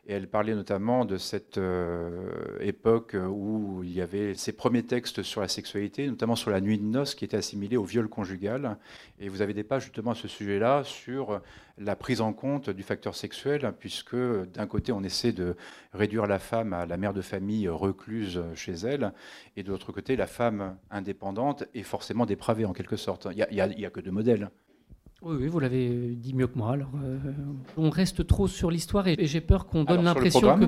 elle parlait notamment de cette euh, époque où il y avait ses premiers textes sur la sexualité, notamment sur la nuit de noces qui était assimilée au viol conjugal. Et vous avez des pages justement à ce sujet-là sur la prise en compte du facteur sexuel, puisque d'un côté on essaie de réduire la femme à la mère de famille recluse chez elle, et de l'autre côté la femme indépendante est forcément dépravée en quelque sorte. Il n'y a, que deux modèles. Oui, vous l'avez dit mieux que moi. Alors, euh, on reste trop sur l'histoire et, j'ai peur qu'on donne l'impression que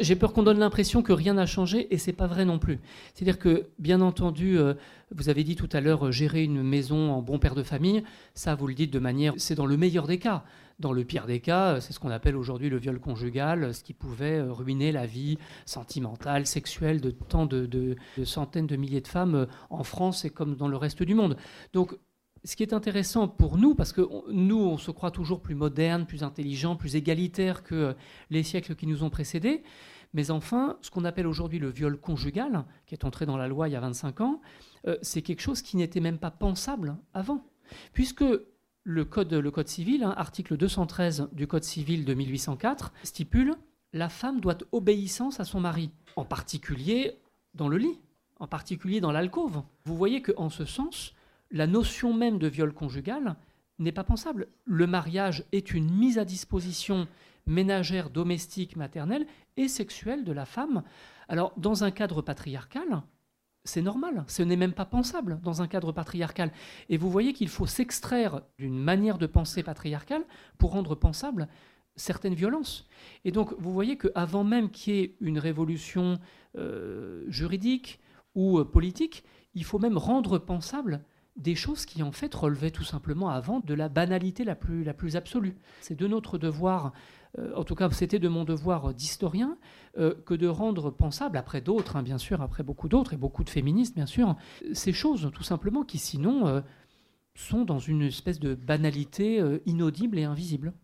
j'ai peur qu'on donne l'impression que rien n'a changé et c'est pas vrai non plus. C'est-à-dire que, bien entendu, euh, vous avez dit tout à l'heure euh, gérer une maison en bon père de famille. Ça, vous le dites de manière, c'est dans le meilleur des cas. Dans le pire des cas, c'est ce qu'on appelle aujourd'hui le viol conjugal, ce qui pouvait ruiner la vie sentimentale, sexuelle de tant de, de centaines de milliers de femmes en France et comme dans le reste du monde. Donc ce qui est intéressant pour nous, parce que nous, on se croit toujours plus moderne, plus intelligent, plus égalitaire que les siècles qui nous ont précédés. Mais enfin, ce qu'on appelle aujourd'hui le viol conjugal, qui est entré dans la loi il y a 25 ans, euh, c'est quelque chose qui n'était même pas pensable avant. Puisque le code, le code civil, hein, article 213 du code civil de 1804, stipule la femme doit obéissance à son mari, en particulier dans le lit, en particulier dans l'alcôve. Vous voyez qu'en ce sens, la notion même de viol conjugal n'est pas pensable. Le mariage est une mise à disposition ménagère, domestique, maternelle et sexuelle de la femme. Alors, dans un cadre patriarcal, c'est normal, ce n'est même pas pensable dans un cadre patriarcal. Et vous voyez qu'il faut s'extraire d'une manière de penser patriarcale pour rendre pensable certaines violences. Et donc, vous voyez qu'avant même qu'il y ait une révolution euh, juridique ou euh, politique, il faut même rendre pensable des choses qui en fait relevaient tout simplement avant de la banalité la plus, la plus absolue. C'est de notre devoir, euh, en tout cas c'était de mon devoir d'historien, euh, que de rendre pensable, après d'autres, hein, bien sûr, après beaucoup d'autres, et beaucoup de féministes, bien sûr, ces choses tout simplement qui sinon euh, sont dans une espèce de banalité inaudible et invisible.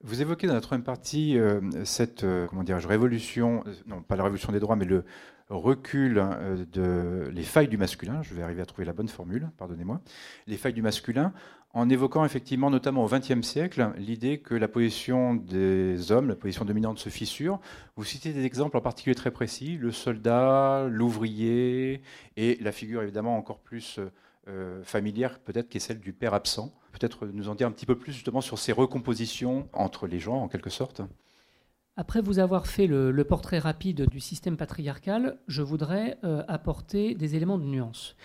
Vous évoquez dans la troisième partie cette comment révolution, non pas la révolution des droits, mais le, recul euh, de les failles du masculin, je vais arriver à trouver la bonne formule, pardonnez-moi, les failles du masculin, en évoquant effectivement, notamment au XXe siècle, l'idée que la position des hommes, la position dominante se fissure. Vous citez des exemples en particulier très précis, le soldat, l'ouvrier, et la figure évidemment encore plus euh, familière peut-être qui est celle du père absent. Peut-être nous en dire un petit peu plus justement sur ces recompositions entre les gens en quelque sorte. Après vous avoir fait le, portrait rapide du système patriarcal, je voudrais euh, apporter des éléments de nuance.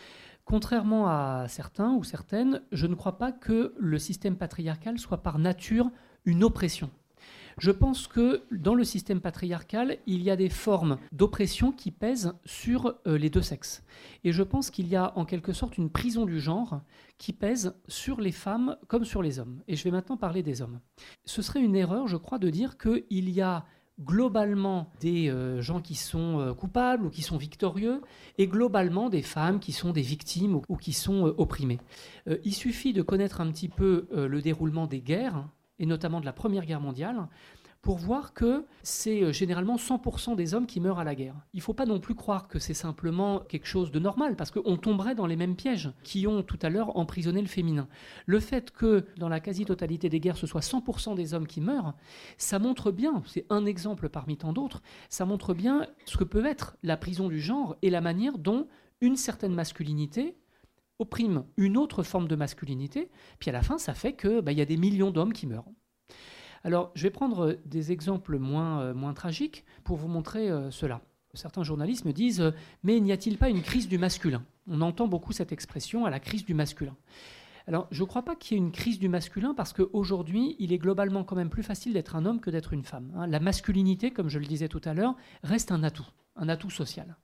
Contrairement à certains ou certaines, je ne crois pas que le système patriarcal soit par nature une oppression. Je pense que dans le système patriarcal, il y a des formes d'oppression qui pèsent sur euh, les deux sexes. Et je pense qu'il y a en quelque sorte une prison du genre qui pèse sur les femmes comme sur les hommes. Et je vais maintenant parler des hommes. Ce serait une erreur, je crois, de dire qu'il y a globalement des euh, gens qui sont euh, coupables ou qui sont victorieux, et globalement des femmes qui sont des victimes ou, qui sont opprimées. il suffit de connaître un petit peu le déroulement des guerres et notamment de la Première Guerre mondiale, pour voir que c'est euh, généralement 100% des hommes qui meurent à la guerre. Il ne faut pas non plus croire que c'est simplement quelque chose de normal, parce qu'on tomberait dans les mêmes pièges qui ont tout à l'heure emprisonné le féminin. Le fait que dans la quasi-totalité des guerres, ce soit 100% des hommes qui meurent, ça montre bien, c'est un exemple parmi tant d'autres, ça montre bien ce que peut être la prison du genre et la manière dont une certaine masculinité opprime une autre forme de masculinité, puis à la fin, ça fait qu'il bah, y a des millions d'hommes qui meurent. Alors, je vais prendre des exemples moins, euh, moins tragiques pour vous montrer euh, cela. Certains journalistes me disent euh, Mais n'y a-t-il pas une crise du masculin? On entend beaucoup cette expression à la crise du masculin. Alors, je ne crois pas qu'il y ait une crise du masculin parce qu'aujourd'hui, il est globalement quand même plus facile d'être un homme que d'être une femme. Hein. La masculinité, comme je le disais tout à l'heure, reste un atout, un atout social.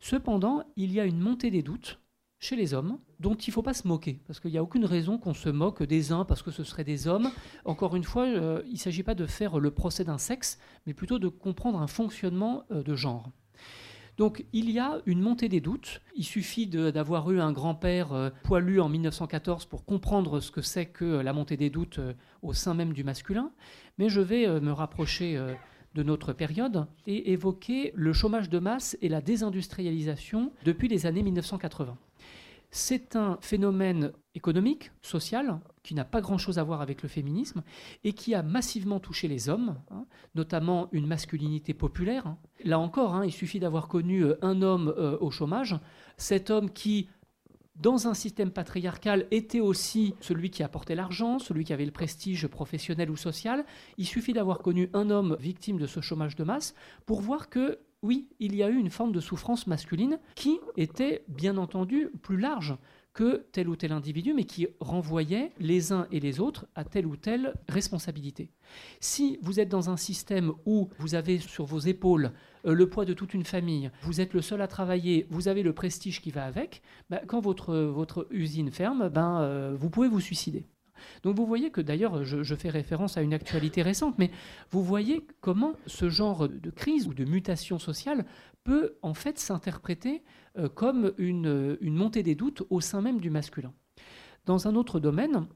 Cependant, il y a une montée des doutes chez les hommes, dont il ne faut pas se moquer, parce qu'il n'y a aucune raison qu'on se moque des uns parce que ce seraient des hommes. Encore une fois, euh, il ne s'agit pas de faire le procès d'un sexe, mais plutôt de comprendre un fonctionnement euh, de genre. Donc il y a une montée des doutes. Il suffit d'avoir eu un grand-père euh, poilu en 1914 pour comprendre ce que c'est que la montée des doutes au sein même du masculin. Mais je vais me rapprocher de notre période et évoquer le chômage de masse et la désindustrialisation depuis les années 1980. C'est un phénomène économique, social, qui n'a pas grand-chose à voir avec le féminisme et qui a massivement touché les hommes, hein, notamment une masculinité populaire. Là encore, hein, il suffit d'avoir connu euh, un homme euh, au chômage, cet homme qui dans un système patriarcal, était aussi celui qui apportait l'argent, celui qui avait le prestige professionnel ou social. Il suffit d'avoir connu un homme victime de ce chômage de masse pour voir que oui, il y a eu une forme de souffrance masculine qui était bien entendu plus large que tel ou tel individu, mais qui renvoyait les uns et les autres à telle ou telle responsabilité. Si vous êtes dans un système où vous avez sur vos épaules euh, le poids de toute une famille, vous êtes le seul à travailler, vous avez le prestige qui va avec, bah, quand votre, votre usine ferme, ben, euh, vous pouvez vous suicider. Donc vous voyez que d'ailleurs, je, fais référence à une actualité récente, mais vous voyez comment ce genre de crise ou de mutation sociale peut en fait s'interpréter euh, comme une, montée des doutes au sein même du masculin. Dans un autre domaine,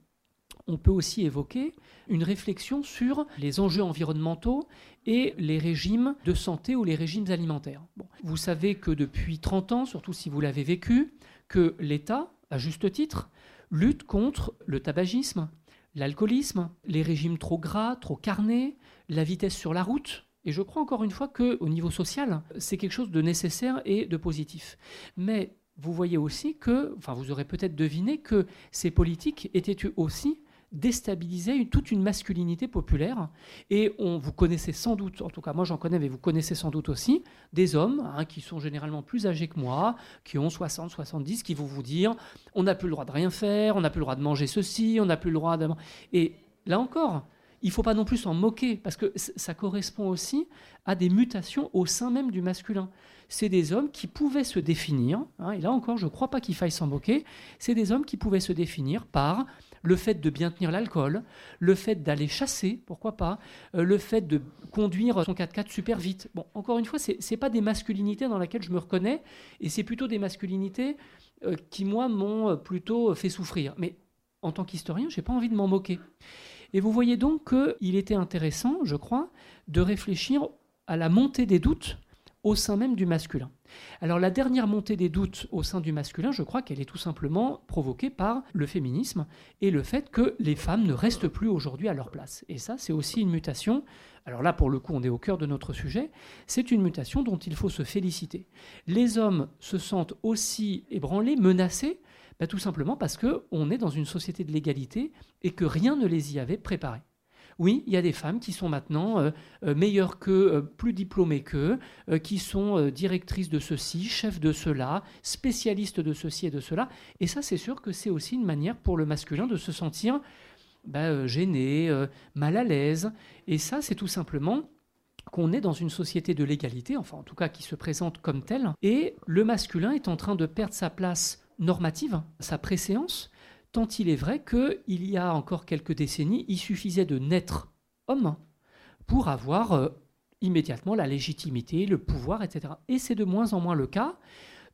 on peut aussi évoquer une réflexion sur les enjeux environnementaux et les régimes de santé ou les régimes alimentaires. vous savez que depuis 30 ans, surtout si vous l'avez vécu, que l'État, à juste titre, lutte contre le tabagisme, l'alcoolisme, les régimes trop gras, trop carnés, la vitesse sur la route. Et je crois encore une fois qu'au niveau social, c'est quelque chose de nécessaire et de positif. Mais vous voyez aussi que, enfin vous aurez peut-être deviné que ces politiques étaient aussi déstabiliser toute une masculinité populaire. Et on, vous connaissez sans doute, en tout cas moi j'en connais, mais vous connaissez sans doute aussi, des hommes hein, qui sont généralement plus âgés que moi, qui ont 60, 70, qui vont vous dire on n'a plus le droit de rien faire, on n'a plus le droit de manger ceci, on n'a plus le droit de... Et là encore, il ne faut pas non plus s'en moquer, parce que ça correspond aussi à des mutations au sein même du masculin. C'est des hommes qui pouvaient se définir, hein, et là encore, je ne crois pas qu'il faille s'en moquer, c'est des hommes qui pouvaient se définir par le fait de bien tenir l'alcool, le fait d'aller chasser, pourquoi pas, euh, le fait de conduire son 4x4 super vite. Bon, encore une fois, ce n'est pas des masculinités dans lesquelles je me reconnais, et c'est plutôt des masculinités euh, qui, moi, m'ont euh, plutôt fait souffrir. Mais en tant qu'historien, je n'ai pas envie de m'en moquer. Et vous voyez donc qu'il était intéressant, je crois, de réfléchir à la montée des doutes au sein même du masculin. Alors la dernière montée des doutes au sein du masculin, je crois qu'elle est tout simplement provoquée par le féminisme et le fait que les femmes ne restent plus aujourd'hui à leur place. Et ça, c'est aussi une mutation. Alors là, pour le coup, on est au cœur de notre sujet. C'est une mutation dont il faut se féliciter. Les hommes se sentent aussi ébranlés, menacés, bah, tout simplement parce qu'on est dans une société de l'égalité et que rien ne les y avait préparés. Oui, il y a des femmes qui sont maintenant euh, euh, meilleures qu'eux, euh, plus diplômées qu'eux, qui sont directrices de ceci, chefs de cela, spécialistes de ceci et de cela. Et ça, c'est sûr que c'est aussi une manière pour le masculin de se sentir bah, gêné, mal à l'aise. Et ça, c'est tout simplement qu'on est dans une société de l'égalité, enfin en tout cas qui se présente comme telle, et le masculin est en train de perdre sa place normative, sa préséance, tant il est vrai qu'il y a encore quelques décennies, il suffisait de naître homme pour avoir euh, immédiatement la légitimité, le pouvoir, etc. Et c'est de moins en moins le cas.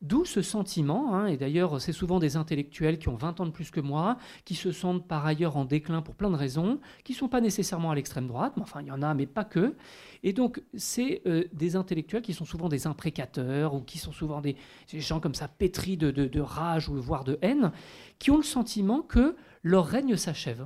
D'où ce sentiment, hein, et d'ailleurs c'est souvent des intellectuels qui ont 20 ans de plus que moi, qui se sentent par ailleurs en déclin pour plein de raisons, qui ne sont pas nécessairement à l'extrême droite, mais enfin il y en a, mais pas que. Et donc c'est euh, des intellectuels qui sont souvent des imprécateurs, ou qui sont souvent des, gens comme ça pétris de, de rage ou voire de haine, qui ont le sentiment que leur règne s'achève.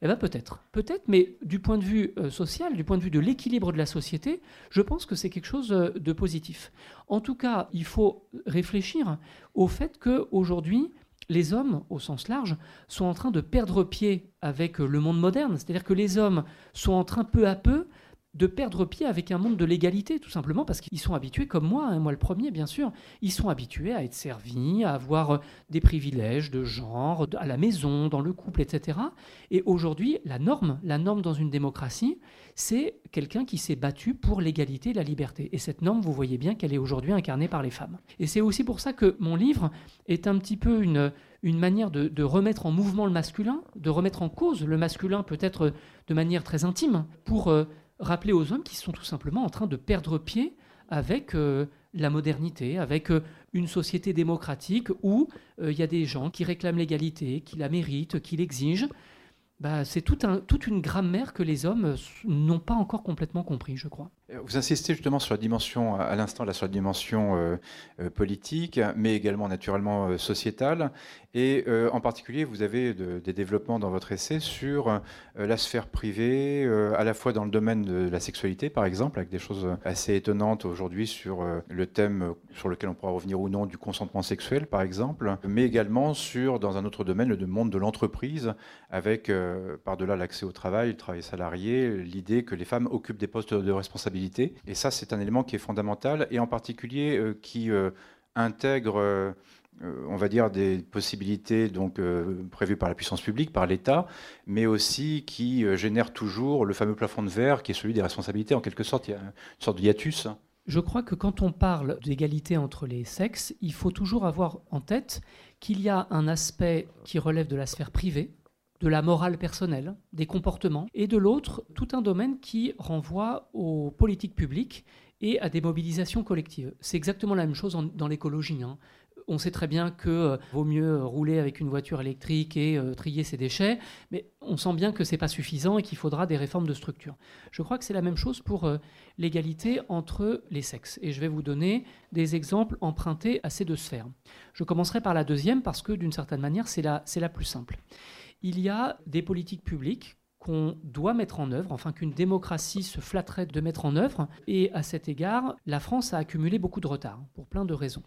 Eh bien peut-être, peut-être, mais du point de vue euh, social, du point de vue de l'équilibre de la société, je pense que c'est quelque chose euh, de positif. En tout cas, il faut réfléchir au fait qu'aujourd'hui, les hommes, au sens large, sont en train de perdre pied avec euh, le monde moderne. C'est-à-dire que les hommes sont en train peu à peu de perdre pied avec un monde de l'égalité, tout simplement parce qu'ils sont habitués, comme moi, hein, moi le premier bien sûr, ils sont habitués à être servis, à avoir euh, des privilèges de genre, à la maison, dans le couple, etc. Et aujourd'hui, la norme, la norme dans une démocratie, c'est quelqu'un qui s'est battu pour l'égalité et la liberté. Et cette norme, vous voyez bien qu'elle est aujourd'hui incarnée par les femmes. Et c'est aussi pour ça que mon livre est un petit peu une, une manière de, remettre en mouvement le masculin, de remettre en cause le masculin peut-être de manière très intime, pour... Euh, rappeler aux hommes qui sont tout simplement en train de perdre pied avec euh, la modernité, avec euh, une société démocratique où euh, il y a des gens qui réclament l'égalité, qui la méritent, qui l'exigent. Bah, c'est toute une grammaire que les hommes n'ont pas encore complètement compris, je crois. Vous insistez justement sur la dimension, à l'instant, sur la dimension euh, euh, politique, mais également naturellement euh, sociétale. Et en particulier, vous avez des développements dans votre essai sur la sphère privée, à la fois dans le domaine de la sexualité, par exemple, avec des choses assez étonnantes aujourd'hui sur le thème sur lequel on pourra revenir ou non du consentement sexuel, par exemple, mais également sur, dans un autre domaine, le monde de l'entreprise, avec, par-delà l'accès au travail, le travail salarié, l'idée que les femmes occupent des postes de responsabilité et ça, c'est un élément qui est fondamental, et en particulier euh, qui euh, intègre euh, on va dire, des possibilités donc prévues par la puissance publique, par l'État, mais aussi qui génère toujours le fameux plafond de verre qui est celui des responsabilités. En quelque sorte, il y a une sorte de hiatus. Je crois que quand on parle d'égalité entre les sexes, il faut toujours avoir en tête qu'il y a un aspect qui relève de la sphère privée, de la morale personnelle, des comportements, et de l'autre, tout un domaine qui renvoie aux politiques publiques et à des mobilisations collectives. C'est exactement la même chose dans l'écologie. Hein. On sait très bien que euh, vaut mieux rouler avec une voiture électrique et euh, trier ses déchets, mais on sent bien que c'est pas suffisant et qu'il faudra des réformes de structure. Je crois que c'est la même chose pour euh, l'égalité entre les sexes. Et je vais vous donner des exemples empruntés à ces deux sphères. Je commencerai par la deuxième parce que d'une certaine manière, c'est la, la plus simple il y a des politiques publiques qu'on doit mettre en œuvre, enfin qu'une démocratie se flatterait de mettre en œuvre. Et à cet égard, la France a accumulé beaucoup de retard, pour plein de raisons.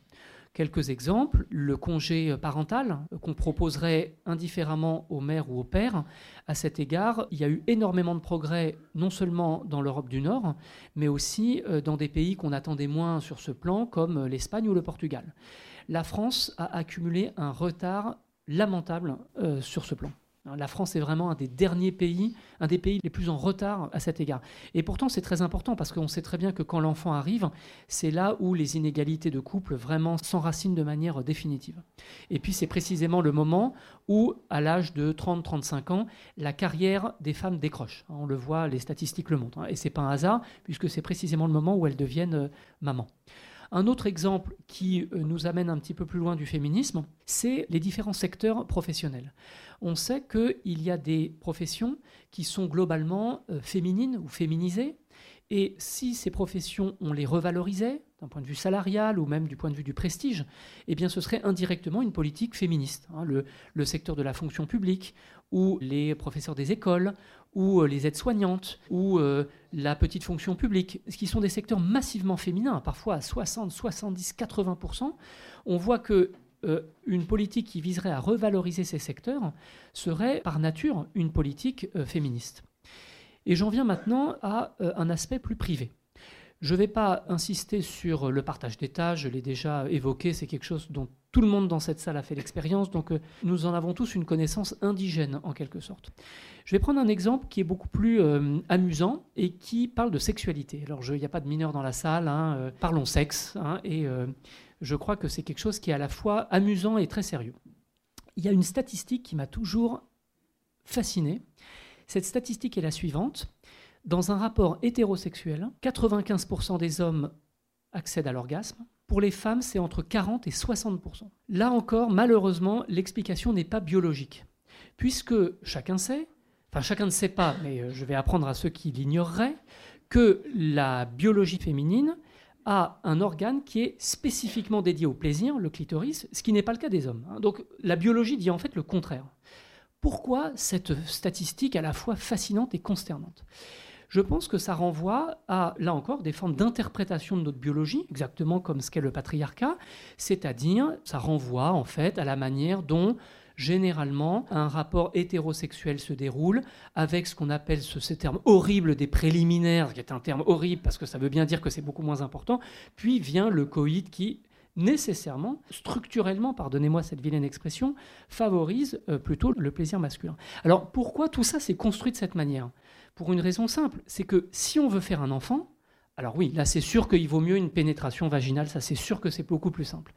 Quelques exemples, le congé parental qu'on proposerait indifféremment aux mères ou aux pères. À cet égard, il y a eu énormément de progrès, non seulement dans l'Europe du Nord, mais aussi euh, dans des pays qu'on attendait moins sur ce plan, comme l'Espagne ou le Portugal. La France a accumulé un retard lamentable euh, sur ce plan. La France est vraiment un des derniers pays, un des pays les plus en retard à cet égard. Et pourtant, c'est très important parce qu'on sait très bien que quand l'enfant arrive, c'est là où les inégalités de couple vraiment s'enracinent de manière définitive. Et puis, c'est précisément le moment où, à l'âge de 30-35 ans, la carrière des femmes décroche. On le voit, les statistiques le montrent. Hein. Et c'est pas un hasard, puisque c'est précisément le moment où elles deviennent euh, mamans. Un autre exemple qui euh, nous amène un petit peu plus loin du féminisme, c'est les différents secteurs professionnels. On sait qu'il y a des professions qui sont globalement euh, féminines ou féminisées, et si ces professions, on les revalorisait, d'un point de vue salarial ou même du point de vue du prestige, eh bien ce serait indirectement une politique féministe. Hein. le, le, secteur de la fonction publique, ou les professeurs des écoles, ou euh, les aides-soignantes, ou euh, la petite fonction publique, ce qui sont des secteurs massivement féminins, parfois à 60, 70, 80%, on voit que euh, une politique qui viserait à revaloriser ces secteurs serait par nature une politique féministe. Et j'en viens maintenant à un aspect plus privé. Je ne vais pas insister sur le partage des tâches, je l'ai déjà évoqué, c'est quelque chose dont tout le monde dans cette salle a fait l'expérience, donc euh, nous en avons tous une connaissance indigène en quelque sorte. Je vais prendre un exemple qui est beaucoup plus euh, amusant et qui parle de sexualité. Alors il n'y a pas de mineurs dans la salle, hein, euh, parlons sexe, hein, et je crois que c'est quelque chose qui est à la fois amusant et très sérieux. Il y a une statistique qui m'a toujours fasciné. Cette statistique est la suivante. Dans un rapport hétérosexuel, 95% des hommes accèdent à l'orgasme. Pour les femmes, c'est entre 40 et 60%. Là encore, malheureusement, l'explication n'est pas biologique. Puisque chacun sait, enfin chacun ne sait pas, mais euh, je vais apprendre à ceux qui l'ignoreraient, que la biologie féminine a un organe qui est spécifiquement dédié au plaisir, le clitoris, ce qui n'est pas le cas des hommes. Hein. Donc la biologie dit en fait le contraire. Pourquoi cette statistique à la fois fascinante et consternante? Je pense que ça renvoie à, là encore, des formes d'interprétation de notre biologie, exactement comme ce qu'est le patriarcat, c'est-à-dire, ça renvoie en fait à la manière dont généralement, un rapport hétérosexuel se déroule avec ce qu'on appelle ce, terme horrible des préliminaires, qui est un terme horrible parce que ça veut bien dire que c'est beaucoup moins important, puis vient le coït qui nécessairement, structurellement, pardonnez-moi cette vilaine expression, favorise euh, plutôt le plaisir masculin. Alors pourquoi tout ça s'est construit de cette manière? Pour une raison simple, c'est que si on veut faire un enfant, alors oui, là c'est sûr qu'il vaut mieux une pénétration vaginale, ça c'est sûr que c'est beaucoup plus simple.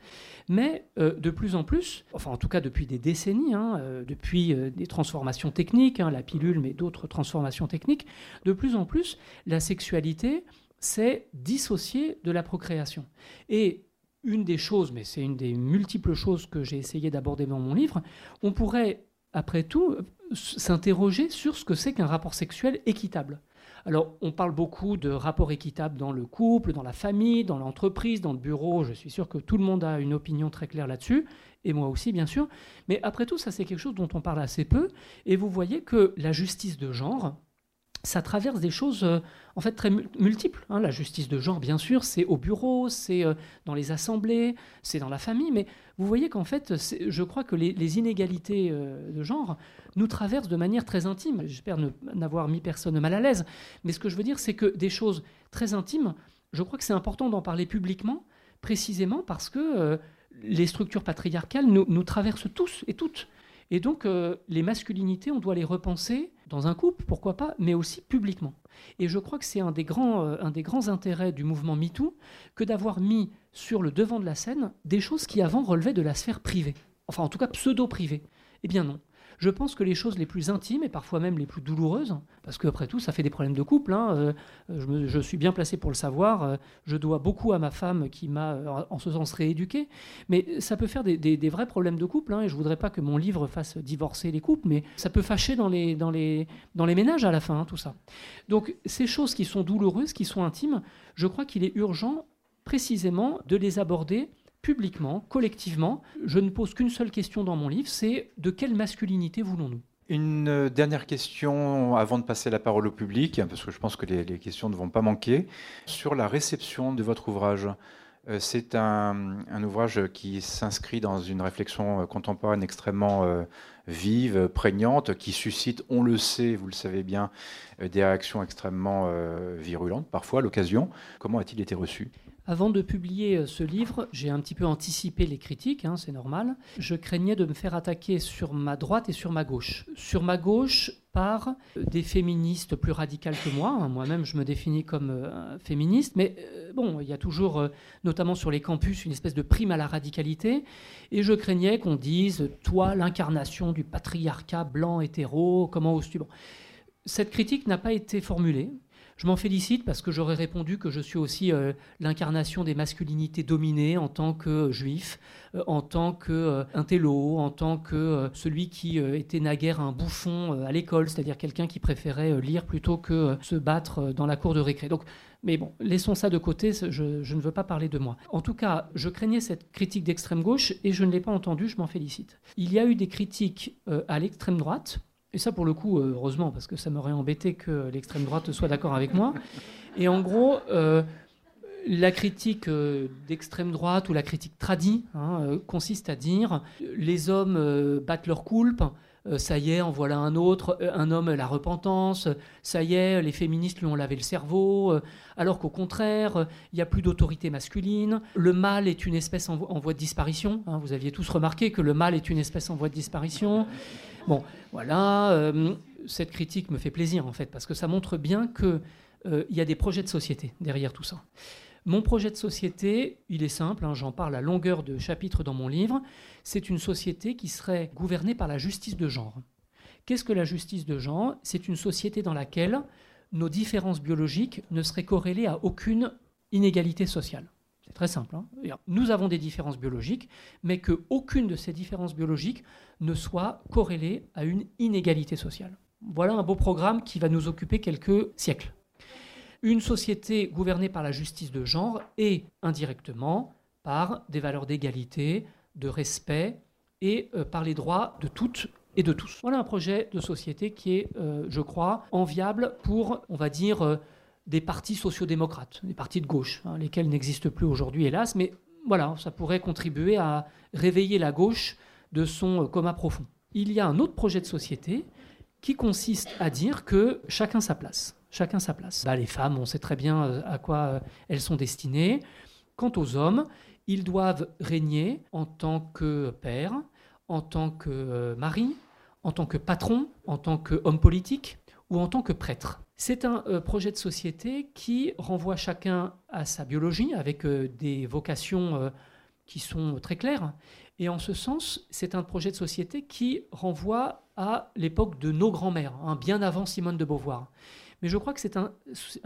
Mais euh, de plus en plus, enfin en tout cas depuis des décennies, hein, euh, depuis euh, des transformations techniques, hein, la pilule mais d'autres transformations techniques, de plus en plus la sexualité s'est dissociée de la procréation. Et une des choses, mais c'est une des multiples choses que j'ai essayé d'aborder dans mon livre, on pourrait après tout, s'interroger sur ce que c'est qu'un rapport sexuel équitable. Alors, on parle beaucoup de rapport équitable dans le couple, dans la famille, dans l'entreprise, dans le bureau. Je suis sûr que tout le monde a une opinion très claire là-dessus, et moi aussi, bien sûr. Mais après tout, ça, c'est quelque chose dont on parle assez peu. Et vous voyez que la justice de genre, ça traverse des choses euh, en fait très multiples. Hein. La justice de genre, bien sûr, c'est au bureau, c'est euh, dans les assemblées, c'est dans la famille, mais vous voyez qu'en fait, je crois que les, inégalités euh, de genre nous traversent de manière très intime. J'espère n'avoir mis personne mal à l'aise, mais ce que je veux dire, c'est que des choses très intimes, je crois que c'est important d'en parler publiquement, précisément parce que les structures patriarcales nous, nous traversent tous et toutes. Et donc, euh, les masculinités, on doit les repenser dans un couple, pourquoi pas, mais aussi publiquement. Et je crois que c'est un, des grands, euh, un des grands intérêts du mouvement MeToo que d'avoir mis sur le devant de la scène des choses qui avant relevaient de la sphère privée. Enfin, en tout cas, pseudo-privée. Eh bien non. Je pense que les choses les plus intimes et parfois même les plus douloureuses, parce qu'après tout, ça fait des problèmes de couple, hein, euh, je, suis bien placé pour le savoir, euh, je dois beaucoup à ma femme qui m'a euh, en ce sens rééduqué, mais ça peut faire des, vrais problèmes de couple, hein, et je voudrais pas que mon livre fasse divorcer les couples, mais ça peut fâcher dans les ménages à la fin, hein, tout ça. Donc ces choses qui sont douloureuses, qui sont intimes, je crois qu'il est urgent précisément de les aborder publiquement, collectivement. Je ne pose qu'une seule question dans mon livre, c'est de quelle masculinité voulons-nous? Une euh, dernière question avant de passer la parole au public, parce que je pense que les, questions ne vont pas manquer. Sur la réception de votre ouvrage, euh, c'est un, ouvrage qui s'inscrit dans une réflexion euh, contemporaine extrêmement vive, prégnante, qui suscite, on le sait, vous le savez bien, des réactions extrêmement virulentes, parfois à l'occasion. Comment a-t-il été reçu? Avant de publier euh, ce livre, j'ai un petit peu anticipé les critiques, hein, c'est normal. Je craignais de me faire attaquer sur ma droite et sur ma gauche. Sur ma gauche, par euh, des féministes plus radicales que moi. Hein. Moi-même, je me définis comme euh, féministe, mais bon, il y a toujours, notamment sur les campus, une espèce de prime à la radicalité. Et je craignais qu'on dise, toi, l'incarnation du patriarcat blanc hétéro, comment oses-tu? Bon. Cette critique n'a pas été formulée. Je m'en félicite parce que j'aurais répondu que je suis aussi euh, l'incarnation des masculinités dominées en tant que euh, juif, euh, en tant qu'intello, en tant que celui qui était naguère un bouffon à l'école, c'est-à-dire quelqu'un qui préférait lire plutôt que se battre dans la cour de récré. Donc, mais bon, laissons ça de côté, je, ne veux pas parler de moi. En tout cas, je craignais cette critique d'extrême gauche et je ne l'ai pas entendue, je m'en félicite. Il y a eu des critiques à l'extrême droite, et ça, pour le coup, euh, heureusement, parce que ça m'aurait embêté que l'extrême droite soit d'accord avec moi. Et en gros, euh, la critique euh, d'extrême droite ou la critique tradie hein, consiste à dire les hommes battent leur coulpe, ça y est, en voilà un autre, un homme la repentance, ça y est, les féministes lui ont lavé le cerveau, alors qu'au contraire, il n'y a plus d'autorité masculine, le mâle est une espèce en, voie de disparition, hein. vous aviez tous remarqué que le mâle est une espèce en voie de disparition. Bon, voilà, euh, cette critique me fait plaisir en fait, parce que ça montre bien qu'il euh, y a des projets de société derrière tout ça. Mon projet de société, il est simple, hein, j'en parle à longueur de chapitre dans mon livre, c'est une société qui serait gouvernée par la justice de genre. Qu'est-ce que la justice de genre? C'est une société dans laquelle nos différences biologiques ne seraient corrélées à aucune inégalité sociale. C'est très simple. Hein. Nous avons des différences biologiques, mais qu'aucune de ces différences biologiques ne soit corrélée à une inégalité sociale. Voilà un beau programme qui va nous occuper quelques siècles. Une société gouvernée par la justice de genre et indirectement par des valeurs d'égalité, de respect et euh, par les droits de toutes et de tous. Voilà un projet de société qui est, euh, je crois, enviable pour, on va dire, euh, des partis sociodémocrates, des partis de gauche, hein, lesquels n'existent plus aujourd'hui, hélas, mais voilà, ça pourrait contribuer à réveiller la gauche de son coma profond. Il y a un autre projet de société qui consiste à dire que chacun sa place. Chacun sa place. Bah, les femmes, on sait très bien euh, à quoi euh, elles sont destinées. Quant aux hommes, ils doivent régner en tant que père, en tant que euh, mari, en tant que patron, en tant qu'homme politique ou en tant que prêtre. C'est un euh, projet de société qui renvoie chacun à sa biologie avec euh, des vocations euh, qui sont très claires. Et en ce sens, c'est un projet de société qui renvoie à l'époque de nos grands-mères, hein, bien avant Simone de Beauvoir. Mais je crois que c'est un,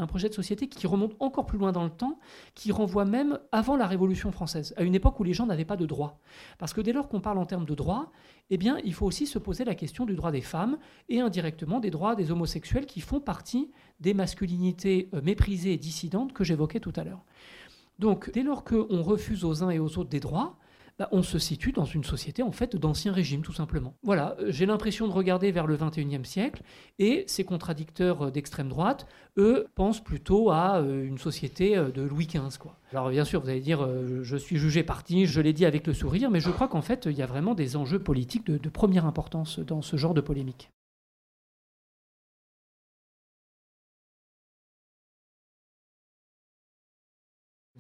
projet de société qui remonte encore plus loin dans le temps, qui renvoie même avant la Révolution française, à une époque où les gens n'avaient pas de droits. Parce que dès lors qu'on parle en termes de droits, eh il faut aussi se poser la question du droit des femmes et indirectement des droits des homosexuels qui font partie des masculinités euh, méprisées et dissidentes que j'évoquais tout à l'heure. Donc, dès lors qu'on refuse aux uns et aux autres des droits, bah, on se situe dans une société en fait d'ancien régime tout simplement. Voilà, euh, j'ai l'impression de regarder vers le 21e siècle et ces contradicteurs euh, d'extrême droite, eux, pensent plutôt à euh, une société de Louis XV. Alors bien sûr, vous allez dire, je suis jugé parti, je l'ai dit avec le sourire, mais je crois qu'en fait, il y a vraiment des enjeux politiques de première importance dans ce genre de polémique.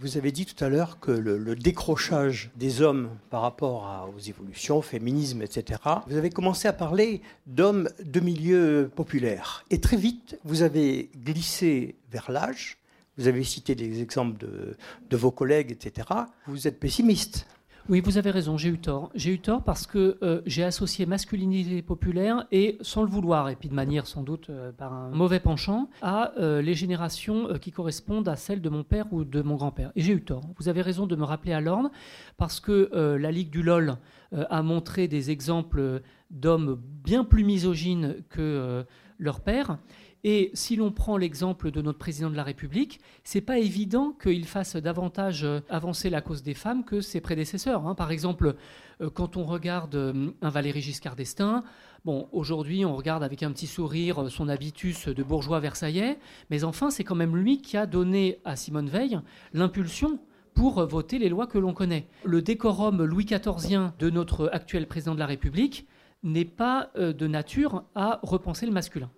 Vous avez dit tout à l'heure que le, décrochage des hommes par rapport aux évolutions, féminisme, etc., vous avez commencé à parler d'hommes de milieux populaires. Et très vite, vous avez glissé vers l'âge. Vous avez cité des exemples de vos collègues, etc. Vous êtes pessimiste. Oui, vous avez raison, j'ai eu tort. J'ai eu tort parce que euh, j'ai associé masculinité populaire et, sans le vouloir, et puis de manière sans doute euh, par un mauvais penchant, à euh, les générations qui correspondent à celles de mon père ou de mon grand-père. Et j'ai eu tort. Vous avez raison de me rappeler à l'ordre parce que la Ligue du LOL a montré des exemples d'hommes bien plus misogynes que leur père. Et si l'on prend l'exemple de notre président de la République, c'est pas évident qu'il fasse davantage euh, avancer la cause des femmes que ses prédécesseurs. Hein. Par exemple, euh, quand on regarde euh, un Valéry Giscard d'Estaing, aujourd'hui on regarde avec un petit sourire son habitus de bourgeois versaillais, mais enfin c'est quand même lui qui a donné à Simone Veil l'impulsion pour voter les lois que l'on connaît. Le décorum Louis XIVien de notre actuel président de la République n'est pas de nature à repenser le masculin.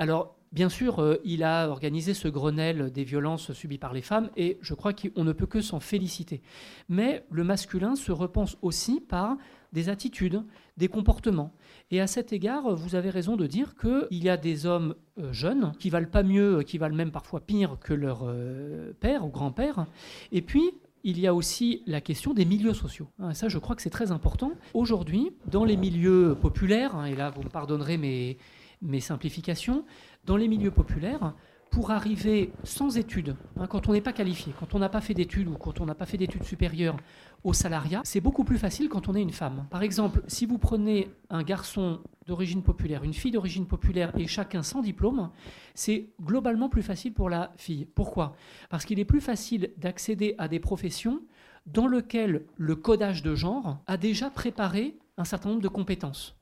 Alors, bien sûr, euh, il a organisé ce Grenelle des violences subies par les femmes et je crois qu'on ne peut que s'en féliciter. Mais le masculin se repense aussi par des attitudes, des comportements. Et à cet égard, vous avez raison de dire qu'il y a des hommes euh, jeunes qui valent pas mieux, qui valent même parfois pire que leur euh, père ou grand-père. Et puis, il y a aussi la question des milieux sociaux. Hein, ça, je crois que c'est très important. Aujourd'hui, dans les milieux populaires, hein, et là, vous me pardonnerez mes, mes simplifications, dans les milieux populaires, pour arriver sans études, hein, quand on n'est pas qualifié, quand on n'a pas fait d'études ou quand on n'a pas fait d'études supérieures au salariat, c'est beaucoup plus facile quand on est une femme. Par exemple, si vous prenez un garçon d'origine populaire, une fille d'origine populaire et chacun sans diplôme, c'est globalement plus facile pour la fille. Pourquoi? Parce qu'il est plus facile d'accéder à des professions dans lesquelles le codage de genre a déjà préparé un certain nombre de compétences.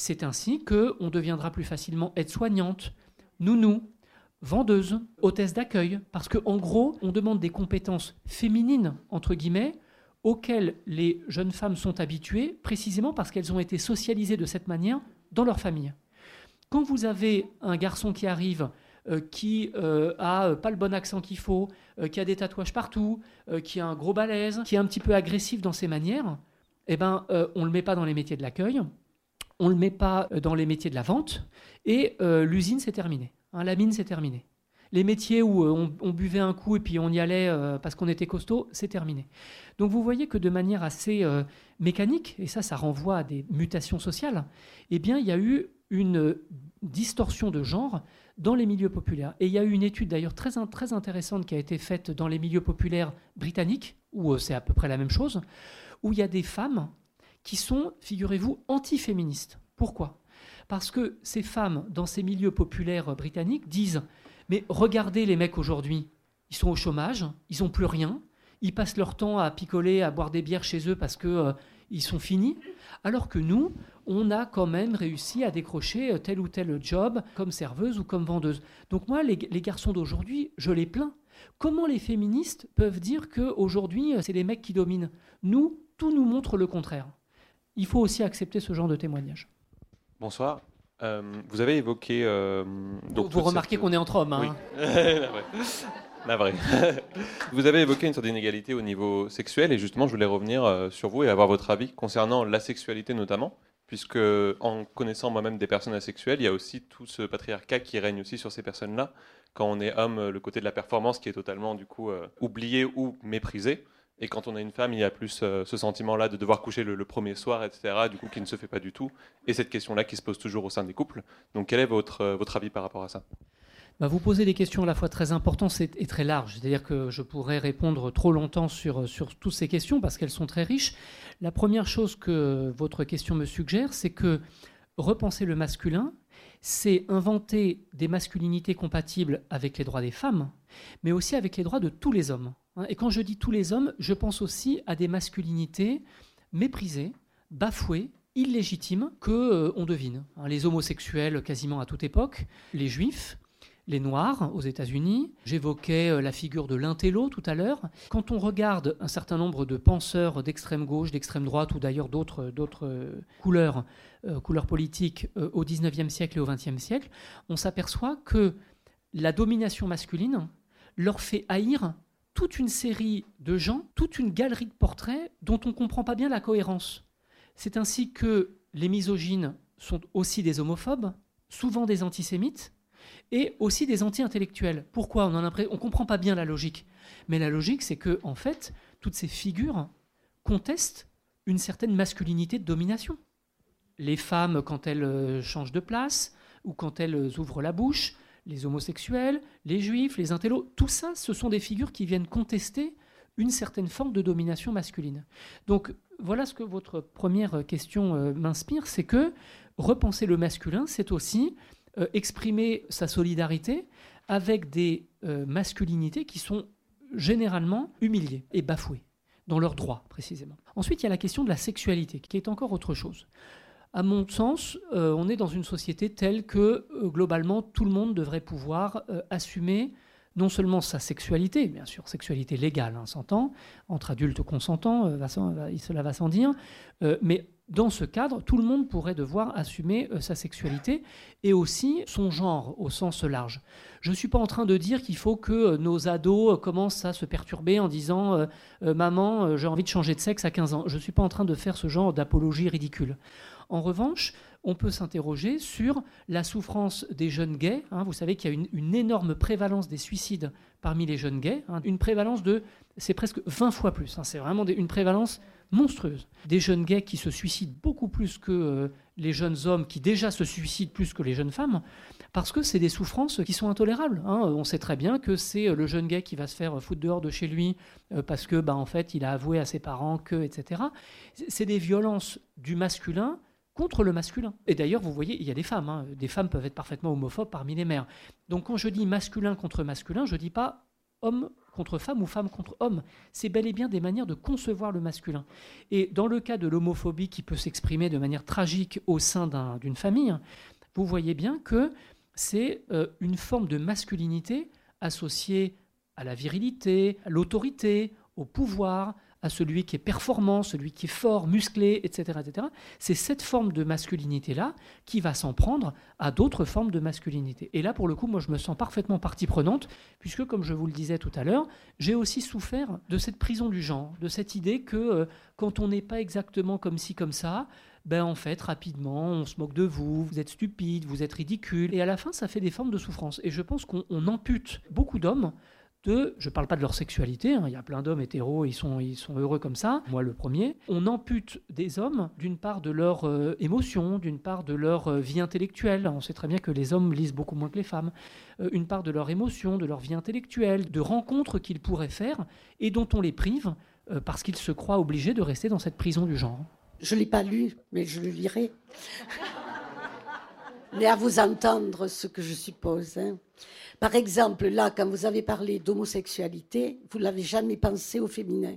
C'est ainsi qu'on deviendra plus facilement aide-soignante, nounou, vendeuse, hôtesse d'accueil, parce qu'en gros, on demande des compétences féminines, entre guillemets, auxquelles les jeunes femmes sont habituées, précisément parce qu'elles ont été socialisées de cette manière dans leur famille. Quand vous avez un garçon qui arrive, euh, qui euh, a pas le bon accent qu'il faut, euh, qui a des tatouages partout, qui a un gros balèze, qui est un petit peu agressif dans ses manières, eh ben, on ne le met pas dans les métiers de l'accueil, on ne le met pas euh, dans les métiers de la vente, et euh, l'usine, c'est terminé. Hein, la mine, c'est terminé. Les métiers où euh, on, buvait un coup et puis on y allait parce qu'on était costaud, c'est terminé. Donc vous voyez que de manière assez mécanique, et ça, ça renvoie à des mutations sociales, eh bien, il y a eu une distorsion de genre dans les milieux populaires. Et il y a eu une étude d'ailleurs très, très intéressante qui a été faite dans les milieux populaires britanniques, où c'est à peu près la même chose, où il y a des femmes qui sont, figurez-vous, antiféministes. Pourquoi? Parce que ces femmes, dans ces milieux populaires britanniques, disent Mais regardez les mecs aujourd'hui, ils sont au chômage, ils n'ont plus rien, ils passent leur temps à picoler, à boire des bières chez eux parce qu'ils euh, sont finis, alors que nous, on a quand même réussi à décrocher euh, tel ou tel job comme serveuse ou comme vendeuse. Donc moi, les, les garçons d'aujourd'hui, je les plains. Comment les féministes peuvent dire qu'aujourd'hui, euh, c'est les mecs qui dominent? Nous, tout nous montre le contraire il faut aussi accepter ce genre de témoignage. Bonsoir. Euh, vous avez évoqué. Euh, donc vous remarquez qu'on est entre hommes. Hein. Oui. [LAUGHS] La vraie. [LAUGHS] vous avez évoqué une sorte d'inégalité au niveau sexuel et justement, je voulais revenir euh, sur vous et avoir votre avis concernant la sexualité notamment, puisque en connaissant moi-même des personnes asexuelles, il y a aussi tout ce patriarcat qui règne aussi sur ces personnes-là. Quand on est homme, le côté de la performance qui est totalement du coup oublié ou méprisé. Et quand on a une femme, il y a plus euh, ce sentiment-là de devoir coucher le, premier soir, etc., du coup, qui ne se fait pas du tout. Et cette question-là qui se pose toujours au sein des couples. Donc, quel est votre, euh, votre avis par rapport à ça? Bah, vous posez des questions à la fois très importantes et très larges. C'est-à-dire que je pourrais répondre trop longtemps sur, sur toutes ces questions parce qu'elles sont très riches. La première chose que votre question me suggère, c'est que repenser le masculin, c'est inventer des masculinités compatibles avec les droits des femmes, mais aussi avec les droits de tous les hommes. Hein. Et quand je dis tous les hommes, je pense aussi à des masculinités méprisées, bafouées, illégitimes que euh, on devine. Hein. Les homosexuels quasiment à toute époque, les juifs, les Noirs aux États-Unis. J'évoquais euh, la figure de l'intello tout à l'heure. Quand on regarde un certain nombre de penseurs d'extrême gauche, d'extrême droite ou d'ailleurs d'autres, euh, couleurs, couleurs politiques au XIXe siècle et au XXe siècle, on s'aperçoit que la domination masculine leur fait haïr toute une série de gens, toute une galerie de portraits dont on ne comprend pas bien la cohérence. C'est ainsi que les misogynes sont aussi des homophobes, souvent des antisémites, et aussi des anti-intellectuels. Pourquoi? On ne comprend pas bien la logique. Mais la logique, c'est que, en fait, toutes ces figures contestent une certaine masculinité de domination. Les femmes, quand elles euh, changent de place, ou quand elles ouvrent la bouche, les homosexuels, les juifs, les intellos, tout ça, ce sont des figures qui viennent contester une certaine forme de domination masculine. Donc voilà ce que votre première question euh, m'inspire, c'est que repenser le masculin, c'est aussi euh, exprimer sa solidarité avec des euh, masculinités qui sont généralement humiliées et bafouées, dans leurs droits précisément. Ensuite, il y a la question de la sexualité, qui est encore autre chose. À mon sens, euh, on est dans une société telle que, globalement, tout le monde devrait pouvoir assumer non seulement sa sexualité, bien sûr, sexualité légale, hein, s'entend, entre adultes consentants, cela va sans dire, mais dans ce cadre, tout le monde pourrait devoir assumer euh, sa sexualité et aussi son genre au sens large. Je ne suis pas en train de dire qu'il faut que euh, nos ados euh, commencent à se perturber en disant Maman, j'ai envie de changer de sexe à 15 ans. Je ne suis pas en train de faire ce genre d'apologie ridicule. En revanche, on peut s'interroger sur la souffrance des jeunes gays. Hein. vous savez qu'il y a une, énorme prévalence des suicides parmi les jeunes gays. Hein. une prévalence de, c'est presque 20 fois plus. Hein. c'est vraiment une prévalence monstrueuse. Des jeunes gays qui se suicident beaucoup plus que euh, les jeunes hommes qui déjà se suicident plus que les jeunes femmes, parce que c'est des souffrances qui sont intolérables. On sait très bien que c'est euh, le jeune gay qui va se faire foutre dehors de chez lui euh, parce que, bah, en fait, il a avoué à ses parents que, etc. C'est des violences du masculin contre le masculin. Et d'ailleurs, vous voyez, il y a des femmes. Hein. Des femmes peuvent être parfaitement homophobes parmi les mères. Donc quand je dis masculin contre masculin, je ne dis pas homme contre femme ou femme contre homme. C'est bel et bien des manières de concevoir le masculin. Et dans le cas de l'homophobie qui peut s'exprimer de manière tragique au sein d'une famille, vous voyez bien que c'est euh, une forme de masculinité associée à la virilité, à l'autorité, au pouvoir, à celui qui est performant, celui qui est fort, musclé, etc. etc. C'est cette forme de masculinité-là qui va s'en prendre à d'autres formes de masculinité. Et là, pour le coup, moi, je me sens parfaitement partie prenante, puisque, comme je vous le disais tout à l'heure, j'ai aussi souffert de cette prison du genre, de cette idée que euh, quand on n'est pas exactement comme ci, comme ça, ben en fait, rapidement, on se moque de vous, vous êtes stupide, vous êtes ridicule, et à la fin, ça fait des formes de souffrance. Et je pense qu'on ampute beaucoup d'hommes de, je ne parle pas de leur sexualité, hein, il y a plein d'hommes hétéros, ils sont, ils sont heureux comme ça, moi le premier, on ampute des hommes d'une part de leur euh, émotion, d'une part de leur euh, vie intellectuelle, on sait très bien que les hommes lisent beaucoup moins que les femmes, euh, une part de leur émotion, de leur vie intellectuelle, de rencontres qu'ils pourraient faire et dont on les prive parce qu'ils se croient obligés de rester dans cette prison du genre. Je ne l'ai pas lu, mais je le lirai. Mais à vous entendre ce que je suppose. Hein. Par exemple, là, quand vous avez parlé d'homosexualité, vous n'avez jamais pensé au féminin.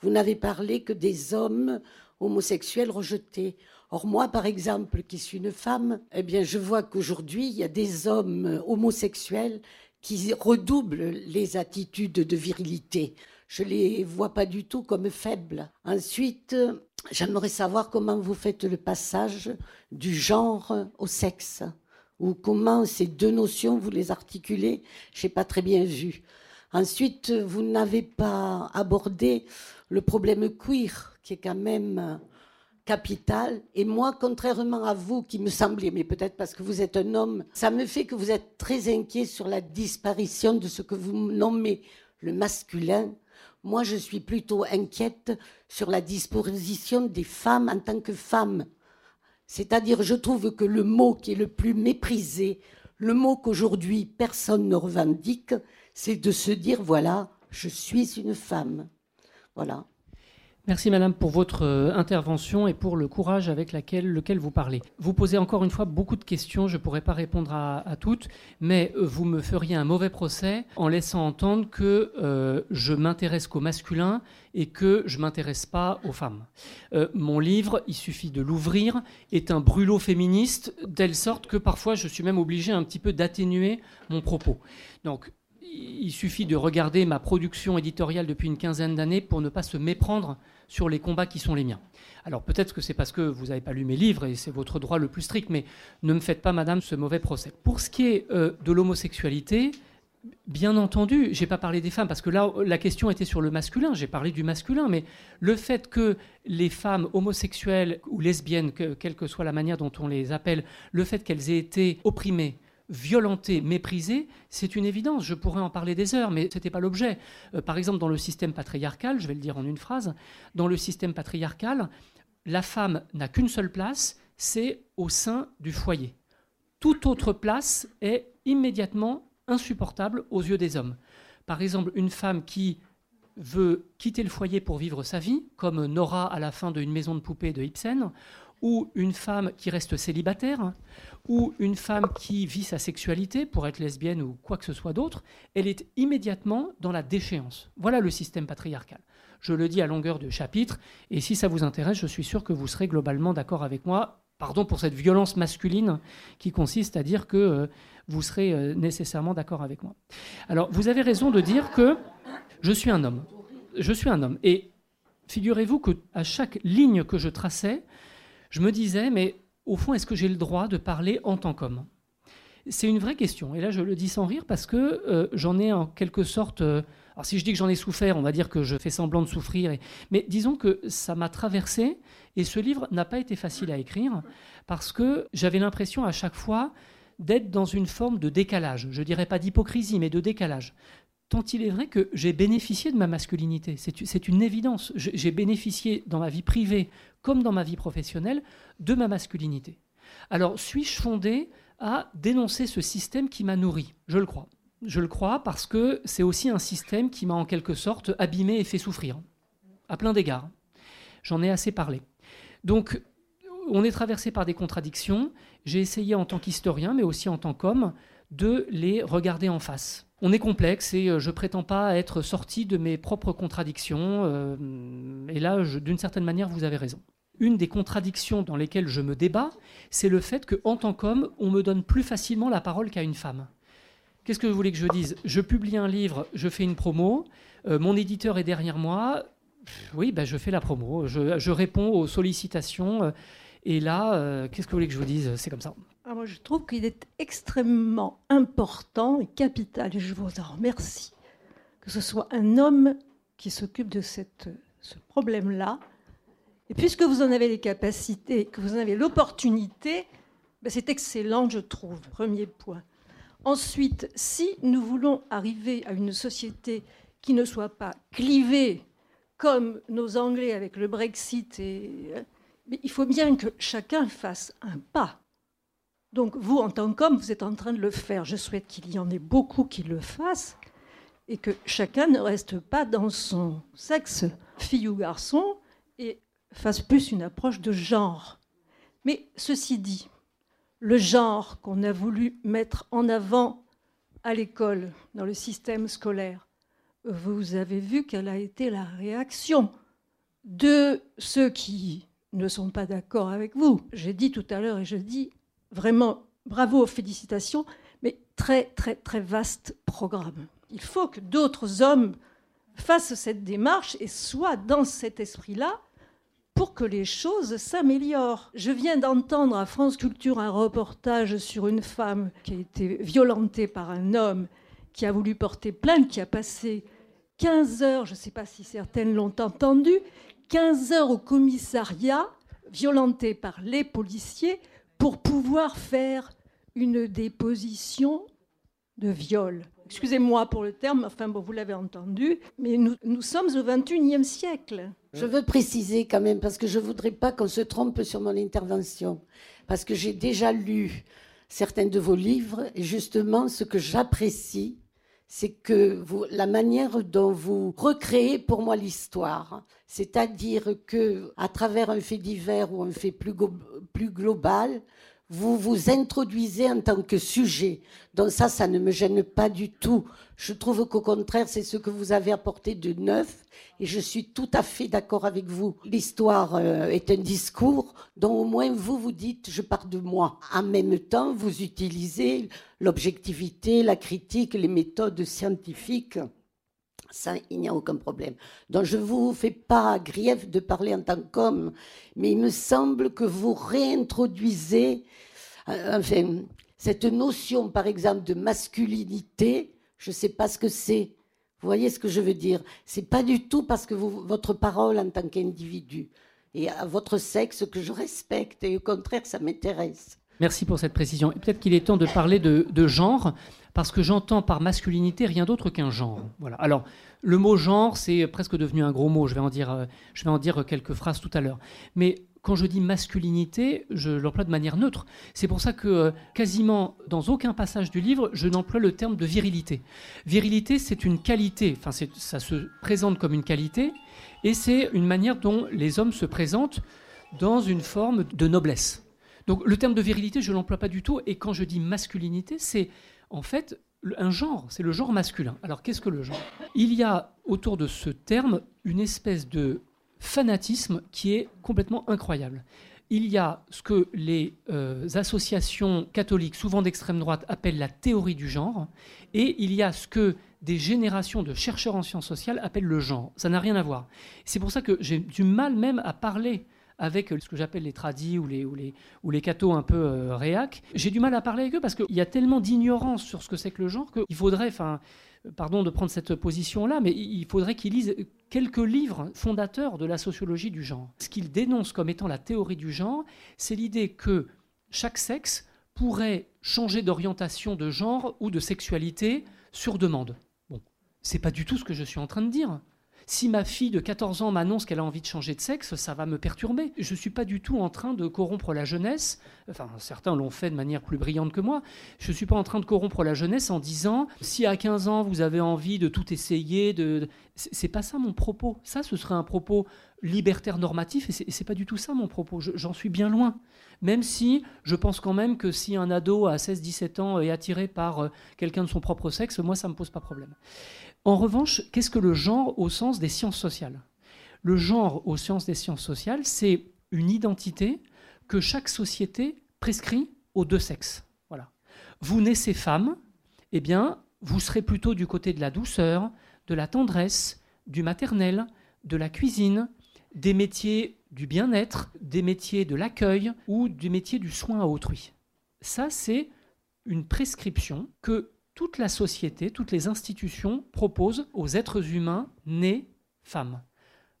Vous n'avez parlé que des hommes homosexuels rejetés. Or, moi, par exemple, qui suis une femme, eh bien, je vois qu'aujourd'hui, il y a des hommes homosexuels qui redoublent les attitudes de virilité. Je les vois pas du tout comme faibles. Ensuite, j'aimerais savoir comment vous faites le passage du genre au sexe ou comment ces deux notions, vous les articulez, je n'ai pas très bien vu. Ensuite, vous n'avez pas abordé le problème queer, qui est quand même capital. Et moi, contrairement à vous, qui me semblez, mais peut-être parce que vous êtes un homme, ça me fait que vous êtes très inquiet sur la disparition de ce que vous nommez le masculin. Moi, je suis plutôt inquiète sur la disposition des femmes en tant que femmes C'est-à-dire, je trouve que le mot qui est le plus méprisé, le mot qu'aujourd'hui personne ne revendique, c'est de se dire, voilà, je suis une femme. Voilà. Merci Madame pour votre euh, intervention et pour le courage avec lequel vous parlez. Vous posez encore une fois beaucoup de questions, je ne pourrais pas répondre à, toutes, mais euh, vous me feriez un mauvais procès en laissant entendre que euh, je m'intéresse qu'au masculin et que je m'intéresse pas aux femmes. mon livre, il suffit de l'ouvrir, est un brûlot féministe, telle sorte que parfois je suis même obligé un petit peu d'atténuer mon propos. Donc il suffit de regarder ma production éditoriale depuis une quinzaine d'années pour ne pas se méprendre sur les combats qui sont les miens. Alors peut-être que c'est parce que vous n'avez pas lu mes livres et c'est votre droit le plus strict, mais ne me faites pas, madame, ce mauvais procès. Pour ce qui est euh, de l'homosexualité, bien entendu, j'ai pas parlé des femmes parce que là la question était sur le masculin, j'ai parlé du masculin, mais le fait que les femmes homosexuelles ou lesbiennes, quelle que soit la manière dont on les appelle, le fait qu'elles aient été opprimées violenter, mépriser, c'est une évidence. Je pourrais en parler des heures, mais ce n'était pas l'objet. Euh, par exemple, dans le système patriarcal, je vais le dire en une phrase, dans le système patriarcal, la femme n'a qu'une seule place, c'est au sein du foyer. Toute autre place est immédiatement insupportable aux yeux des hommes. Par exemple, une femme qui veut quitter le foyer pour vivre sa vie, comme Nora à la fin de Une maison de poupée de Ibsen, ou une femme qui reste célibataire, ou une femme qui vit sa sexualité pour être lesbienne ou quoi que ce soit d'autre, elle est immédiatement dans la déchéance. Voilà le système patriarcal. Je le dis à longueur de chapitre, et si ça vous intéresse, je suis sûr que vous serez globalement d'accord avec moi. Pardon pour cette violence masculine qui consiste à dire que euh, vous serez euh, nécessairement d'accord avec moi. Alors, vous avez raison de dire que je suis un homme. Je suis un homme. Et figurez-vous que à chaque ligne que je traçais, je me disais, mais au fond, est-ce que j'ai le droit de parler en tant qu'homme? C'est une vraie question. Et là, je le dis sans rire parce que euh, j'en ai en quelque sorte... Euh, alors si je dis que j'en ai souffert, on va dire que je fais semblant de souffrir. mais disons que ça m'a traversé et ce livre n'a pas été facile à écrire parce que j'avais l'impression à chaque fois d'être dans une forme de décalage. Je dirais pas d'hypocrisie, mais de décalage tant il est vrai que j'ai bénéficié de ma masculinité. C'est une évidence. J'ai bénéficié dans ma vie privée comme dans ma vie professionnelle de ma masculinité. Alors, suis-je fondé à dénoncer ce système qui m'a nourri? Je le crois. Je le crois parce que c'est aussi un système qui m'a en quelque sorte abîmé et fait souffrir, à plein d'égards. J'en ai assez parlé. Donc, on est traversé par des contradictions. J'ai essayé en tant qu'historien, mais aussi en tant qu'homme, de les regarder en face on est complexe et euh, je prétends pas être sorti de mes propres contradictions. Euh, et là, d'une certaine manière, vous avez raison. Une des contradictions dans lesquelles je me débat, c'est le fait qu'en tant qu'homme, on me donne plus facilement la parole qu'à une femme. Qu'est-ce que vous voulez que je dise? Je publie un livre, je fais une promo, euh, mon éditeur est derrière moi, oui, ben je fais la promo, je réponds aux sollicitations. et là, qu'est-ce que vous voulez que je vous dise? C'est comme ça. Ah, moi, je trouve qu'il est extrêmement important et capital, et je vous en remercie, que ce soit un homme qui s'occupe de ce problème-là. Et puisque vous en avez les capacités, que vous en avez l'opportunité, ben c'est excellent, je trouve. Premier point. Ensuite, si nous voulons arriver à une société qui ne soit pas clivée comme nos Anglais avec le Brexit, hein, il faut bien que chacun fasse un pas. Donc vous, en tant qu'homme, vous êtes en train de le faire. Je souhaite qu'il y en ait beaucoup qui le fassent et que chacun ne reste pas dans son sexe, fille ou garçon, et fasse plus une approche de genre. Mais ceci dit, le genre qu'on a voulu mettre en avant à l'école, dans le système scolaire, vous avez vu quelle a été la réaction de ceux qui ne sont pas d'accord avec vous. J'ai dit tout à l'heure et je dis vraiment bravo, félicitations, mais très, très, très vaste programme. Il faut que d'autres hommes fassent cette démarche et soient dans cet esprit-là pour que les choses s'améliorent. Je viens d'entendre à France Culture un reportage sur une femme qui a été violentée par un homme qui a voulu porter plainte, qui a passé 15 heures, je ne sais pas si certaines l'ont entendu, 15 heures au commissariat, violentée par les policiers, pour pouvoir faire une déposition de viol. Excusez-moi pour le terme, enfin bon, vous l'avez entendu, mais nous, nous sommes au XXIe siècle. Je veux préciser quand même, parce que je ne voudrais pas qu'on se trompe sur mon intervention, parce que j'ai déjà lu certains de vos livres, et justement, ce que j'apprécie, c'est que la manière dont vous recréez pour moi l'histoire, c'est-à-dire que à travers un fait divers ou un fait plus global, vous vous introduisez en tant que sujet. Donc ça, ça ne me gêne pas du tout. Je trouve qu'au contraire, c'est ce que vous avez apporté de neuf et je suis tout à fait d'accord avec vous. L'histoire euh, est un discours dont au moins vous vous dites je pars de moi. En même temps, vous utilisez l'objectivité, la critique, les méthodes scientifiques. Ça, il n'y a aucun problème. Donc, je ne vous fais pas grief de parler en tant qu'homme, mais il me semble que vous réintroduisez euh, enfin, cette notion, par exemple, de masculinité. Je ne sais pas ce que c'est. Vous voyez ce que je veux dire? C'est pas du tout parce que votre parole en tant qu'individu et à votre sexe que je respecte et au contraire, ça m'intéresse. Merci pour cette précision. Peut-être qu'il est temps de parler de, genre, parce que j'entends par masculinité rien d'autre qu'un genre. Voilà. Alors, le mot genre, c'est presque devenu un gros mot. Je vais en dire, euh, quelques phrases tout à l'heure. Mais quand je dis masculinité, je l'emploie de manière neutre. C'est pour ça que euh, quasiment dans aucun passage du livre, je n'emploie le terme de virilité. Virilité, c'est une qualité, enfin ça se présente comme une qualité, et c'est une manière dont les hommes se présentent dans une forme de noblesse. Donc le terme de virilité, je ne l'emploie pas du tout, et quand je dis masculinité, c'est en fait un genre, c'est le genre masculin. Alors qu'est-ce que le genre? Il y a autour de ce terme une espèce de fanatisme qui est complètement incroyable. Il y a ce que les euh, associations catholiques, souvent d'extrême droite, appellent la théorie du genre, et il y a ce que des générations de chercheurs en sciences sociales appellent le genre. Ça n'a rien à voir. C'est pour ça que j'ai du mal même à parler avec ce que j'appelle les tradis ou les, ou les, ou les cathos un peu euh, réac. J'ai du mal à parler avec eux parce qu'il y a tellement d'ignorance sur ce que c'est que le genre qu'il faudrait, pardon de prendre cette position-là, mais il faudrait qu'ils lisent quelques livres fondateurs de la sociologie du genre. Ce qu'ils dénoncent comme étant la théorie du genre, c'est l'idée que chaque sexe pourrait changer d'orientation de genre ou de sexualité sur demande. Bon, c'est pas du tout ce que je suis en train de dire. Si ma fille de 14 ans m'annonce qu'elle a envie de changer de sexe, ça va me perturber. Je ne suis pas du tout en train de corrompre la jeunesse. Enfin, certains l'ont fait de manière plus brillante que moi. Je ne suis pas en train de corrompre la jeunesse en disant si à 15 ans vous avez envie de tout essayer, de... c'est pas ça mon propos. Ça, ce serait un propos libertaire normatif et c'est pas du tout ça mon propos. J'en suis bien loin. Même si je pense quand même que si un ado à 16-17 ans est attiré par euh, quelqu'un de son propre sexe, moi ça me pose pas problème. En revanche, qu'est-ce que le genre au sens des sciences sociales? Le genre au sens des sciences sociales, c'est une identité que chaque société prescrit aux deux sexes. Voilà. Vous naissez femme, eh bien, vous serez plutôt du côté de la douceur, de la tendresse, du maternel, de la cuisine, des métiers du bien-être, des métiers de l'accueil ou du métier du soin à autrui. Ça, c'est une prescription que toute la société, toutes les institutions proposent aux êtres humains nés femmes.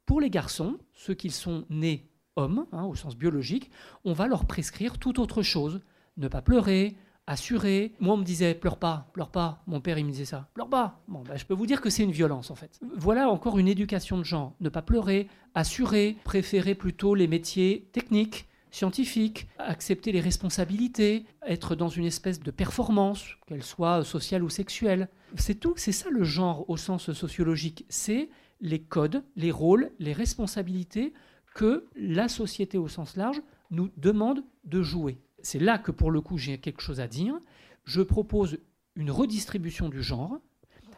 Pour les garçons, ceux qui sont nés hommes, hein, au sens biologique, on va leur prescrire tout autre chose. Ne pas pleurer, assurer. Moi, on me disait, pleure pas, pleure pas. Mon père, il me disait ça, pleure pas. Ben, je peux vous dire que c'est une violence, en fait. Voilà encore une éducation de genre. Ne pas pleurer, assurer, préférer plutôt les métiers techniques, scientifique, accepter les responsabilités, être dans une espèce de performance, qu'elle soit sociale ou sexuelle. C'est tout, c'est ça le genre au sens sociologique, c'est les codes, les rôles, les responsabilités que la société au sens large nous demande de jouer. C'est là que pour le coup j'ai quelque chose à dire. Je propose une redistribution du genre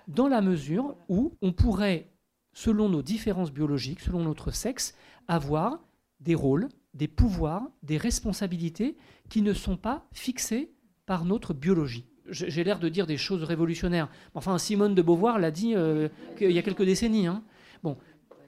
dans la mesure où on pourrait, selon nos différences biologiques, selon notre sexe, avoir des rôles, des pouvoirs, des responsabilités qui ne sont pas fixés par notre biologie. J'ai l'air de dire des choses révolutionnaires. Enfin, Simone de Beauvoir l'a dit euh, il y a quelques décennies. Hein. Bon,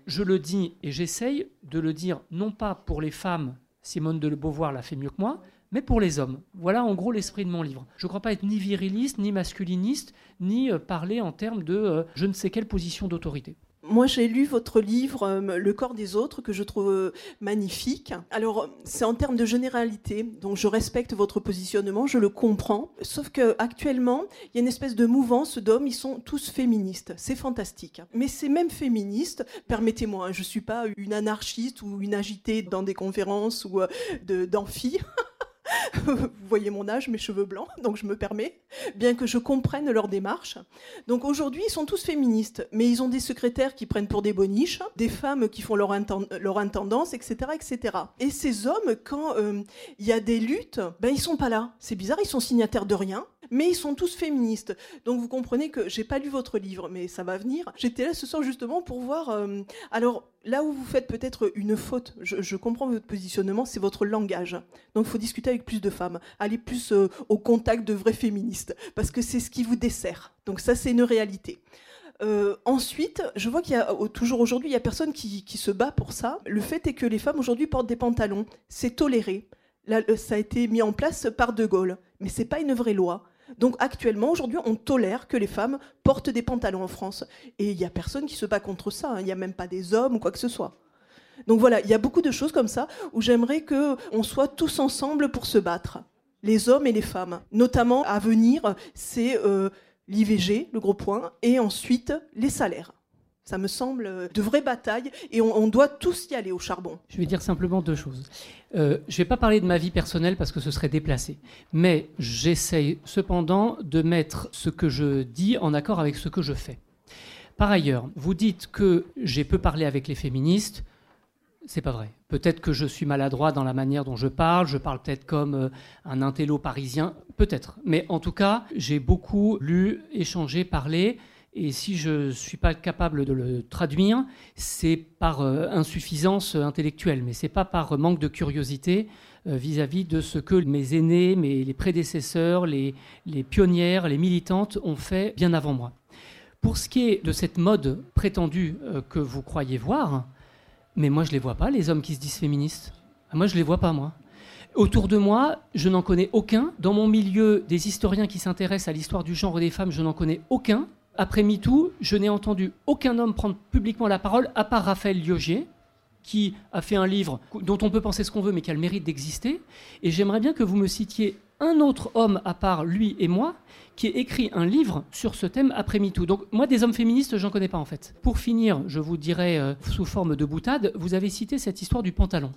je le dis et j'essaye de le dire non pas pour les femmes, Simone de Beauvoir l'a fait mieux que moi, mais pour les hommes. Voilà en gros l'esprit de mon livre. Je ne crois pas être ni viriliste, ni masculiniste, ni euh, parler en termes de euh, je ne sais quelle position d'autorité. Moi, j'ai lu votre livre euh, Le corps des autres, que je trouve euh, magnifique. Alors, c'est en termes de généralité, donc je respecte votre positionnement, je le comprends. Sauf qu'actuellement, il y a une espèce de mouvance d'hommes, ils sont tous féministes. C'est fantastique. Mais ces mêmes féministes, permettez-moi, hein, je suis pas une anarchiste ou une agitée dans des conférences ou euh, d'amphi. [LAUGHS] Vous voyez mon âge, mes cheveux blancs, donc je me permets, bien que je comprenne leur démarche. Donc aujourd'hui, ils sont tous féministes, mais ils ont des secrétaires qui prennent pour des boniches, des femmes qui font leur, intendance, etc., etc. Et ces hommes, quand euh, il y a des luttes, ben ils sont pas là. C'est bizarre, ils sont signataires de rien mais ils sont tous féministes. Donc vous comprenez que j'ai pas lu votre livre, mais ça va venir. J'étais là ce soir justement pour voir. Euh, alors là où vous faites peut-être une faute, je, comprends votre positionnement, c'est votre langage. Donc il faut discuter avec plus de femmes, aller plus euh, au contact de vrais féministes, parce que c'est ce qui vous dessert. Donc ça c'est une réalité. Euh, ensuite, je vois qu'il y a toujours aujourd'hui, il y a personne qui, qui, se bat pour ça. Le fait est que les femmes aujourd'hui portent des pantalons, c'est toléré. Là, ça a été mis en place par De Gaulle, mais c'est pas une vraie loi. Donc actuellement, aujourd'hui, on tolère que les femmes portent des pantalons en France. Et il n'y a personne qui se bat contre ça. Hein. Il n'y a même pas des hommes ou quoi que ce soit. Donc voilà, il y a beaucoup de choses comme ça où j'aimerais qu'on soit tous ensemble pour se battre, les hommes et les femmes. Notamment à venir, c'est euh, l'IVG, le gros point, et ensuite les salaires. Ça me semble de vraies batailles et on, doit tous y aller au charbon. Je vais dire simplement deux choses. Euh, je ne vais pas parler de ma vie personnelle parce que ce serait déplacé, mais j'essaye cependant de mettre ce que je dis en accord avec ce que je fais. Par ailleurs, vous dites que j'ai peu parlé avec les féministes. C'est pas vrai. Peut-être que je suis maladroit dans la manière dont je parle. Je parle peut-être comme euh, un intello parisien. Peut-être. Mais en tout cas, j'ai beaucoup lu, échangé, parlé. Et si je ne suis pas capable de le traduire, c'est par euh, insuffisance intellectuelle, mais ce n'est pas par manque de curiosité euh, vis-à-vis de ce que mes aînés, mes, les prédécesseurs, les, les pionnières, les militantes ont fait bien avant moi. Pour ce qui est de cette mode prétendue euh, que vous croyez voir, mais moi je ne les vois pas, les hommes qui se disent féministes. Ah, moi je ne les vois pas, moi. Autour de moi, je n'en connais aucun. Dans mon milieu, des historiens qui s'intéressent à l'histoire du genre des femmes, je n'en connais aucun après MeToo, je n'ai entendu aucun homme prendre publiquement la parole, à part Raphaël Liogier, qui a fait un livre dont on peut penser ce qu'on veut, mais qui a le mérite d'exister. Et j'aimerais bien que vous me citiez un autre homme, à part lui et moi, qui ait écrit un livre sur ce thème après MeToo. Donc moi, des hommes féministes, j'en connais pas en fait. Pour finir, je vous dirais euh, sous forme de boutade, vous avez cité cette histoire du pantalon.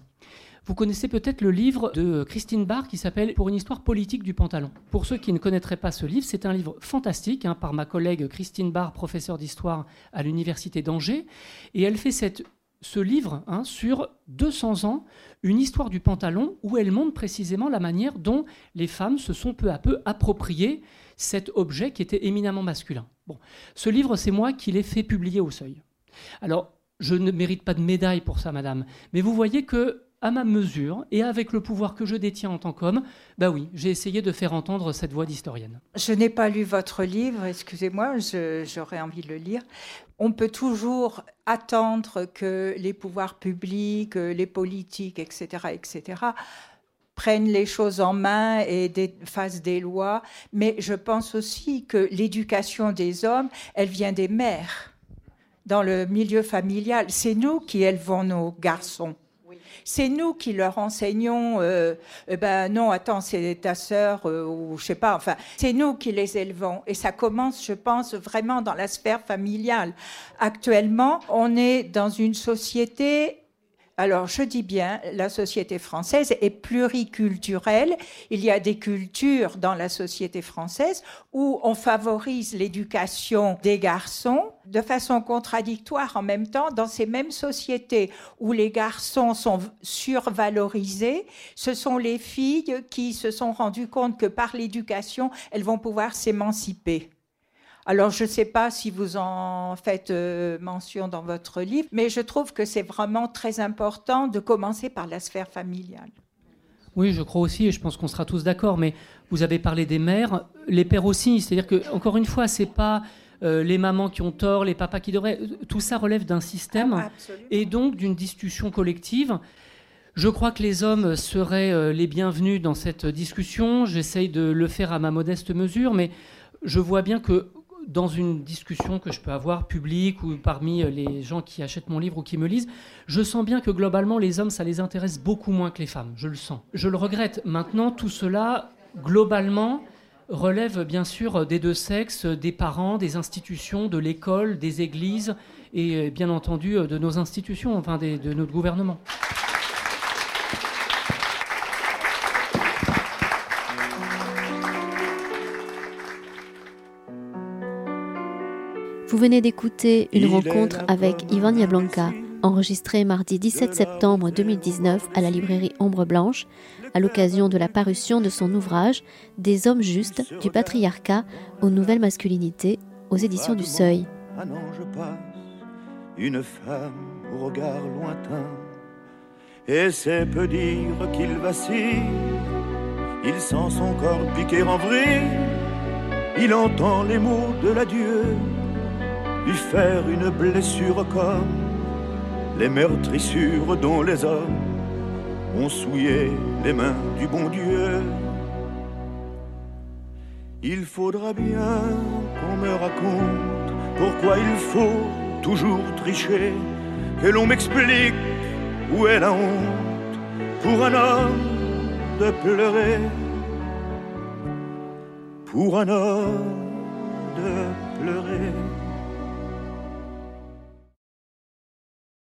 Vous connaissez peut-être le livre de Christine Barr qui s'appelle Pour une histoire politique du pantalon. Pour ceux qui ne connaîtraient pas ce livre, c'est un livre fantastique hein, par ma collègue Christine Barr, professeure d'histoire à l'Université d'Angers. Et elle fait cette, ce livre hein, sur 200 ans, une histoire du pantalon, où elle montre précisément la manière dont les femmes se sont peu à peu appropriées cet objet qui était éminemment masculin. Bon, ce livre, c'est moi qui l'ai fait publier au seuil. Alors, je ne mérite pas de médaille pour ça, madame, mais vous voyez que à ma mesure et avec le pouvoir que je détiens en tant qu'homme, bah oui, j'ai essayé de faire entendre cette voix d'historienne. Je n'ai pas lu votre livre, excusez-moi, j'aurais envie de le lire. On peut toujours attendre que les pouvoirs publics, les politiques, etc., etc., prennent les choses en main et fassent des lois, mais je pense aussi que l'éducation des hommes, elle vient des mères dans le milieu familial. C'est nous qui élevons nos garçons. C'est nous qui leur enseignons, euh, eh ben non, attends, c'est ta sœur, euh, ou je sais pas, enfin, c'est nous qui les élevons. Et ça commence, je pense, vraiment dans la sphère familiale. Actuellement, on est dans une société alors, je dis bien, la société française est pluriculturelle. Il y a des cultures dans la société française où on favorise l'éducation des garçons de façon contradictoire en même temps dans ces mêmes sociétés où les garçons sont survalorisés. Ce sont les filles qui se sont rendues compte que par l'éducation, elles vont pouvoir s'émanciper. Alors, je ne sais pas si vous en faites euh, mention dans votre livre, mais je trouve que c'est vraiment très important de commencer par la sphère familiale. Oui, je crois aussi, et je pense qu'on sera tous d'accord, mais vous avez parlé des mères, les pères aussi. C'est-à-dire que, encore une fois, c'est pas euh, les mamans qui ont tort, les papas qui devraient. Tout ça relève d'un système ah, et donc d'une discussion collective. Je crois que les hommes seraient euh, les bienvenus dans cette discussion. J'essaye de le faire à ma modeste mesure, mais je vois bien que dans une discussion que je peux avoir publique ou parmi les gens qui achètent mon livre ou qui me lisent, je sens bien que globalement les hommes, ça les intéresse beaucoup moins que les femmes, je le sens. Je le regrette. Maintenant, tout cela, globalement, relève bien sûr des deux sexes, des parents, des institutions, de l'école, des églises et bien entendu de nos institutions, enfin de notre gouvernement. Vous venez d'écouter une rencontre avec Ivan Yablanka, enregistrée mardi 17 septembre 2019 à la librairie Ombre Blanche, à l'occasion de la parution de son ouvrage Des hommes justes, du patriarcat aux nouvelles masculinités, aux éditions du Seuil. Un ange passe, une femme au regard lointain, et c'est peu dire qu'il vacille, il sent son corps piquer en vrille, il entend les mots de l'adieu lui faire une blessure comme les meurtrissures dont les hommes ont souillé les mains du bon Dieu. Il faudra bien qu'on me raconte pourquoi il faut toujours tricher, que l'on m'explique où est la honte pour un homme de pleurer, pour un homme de pleurer.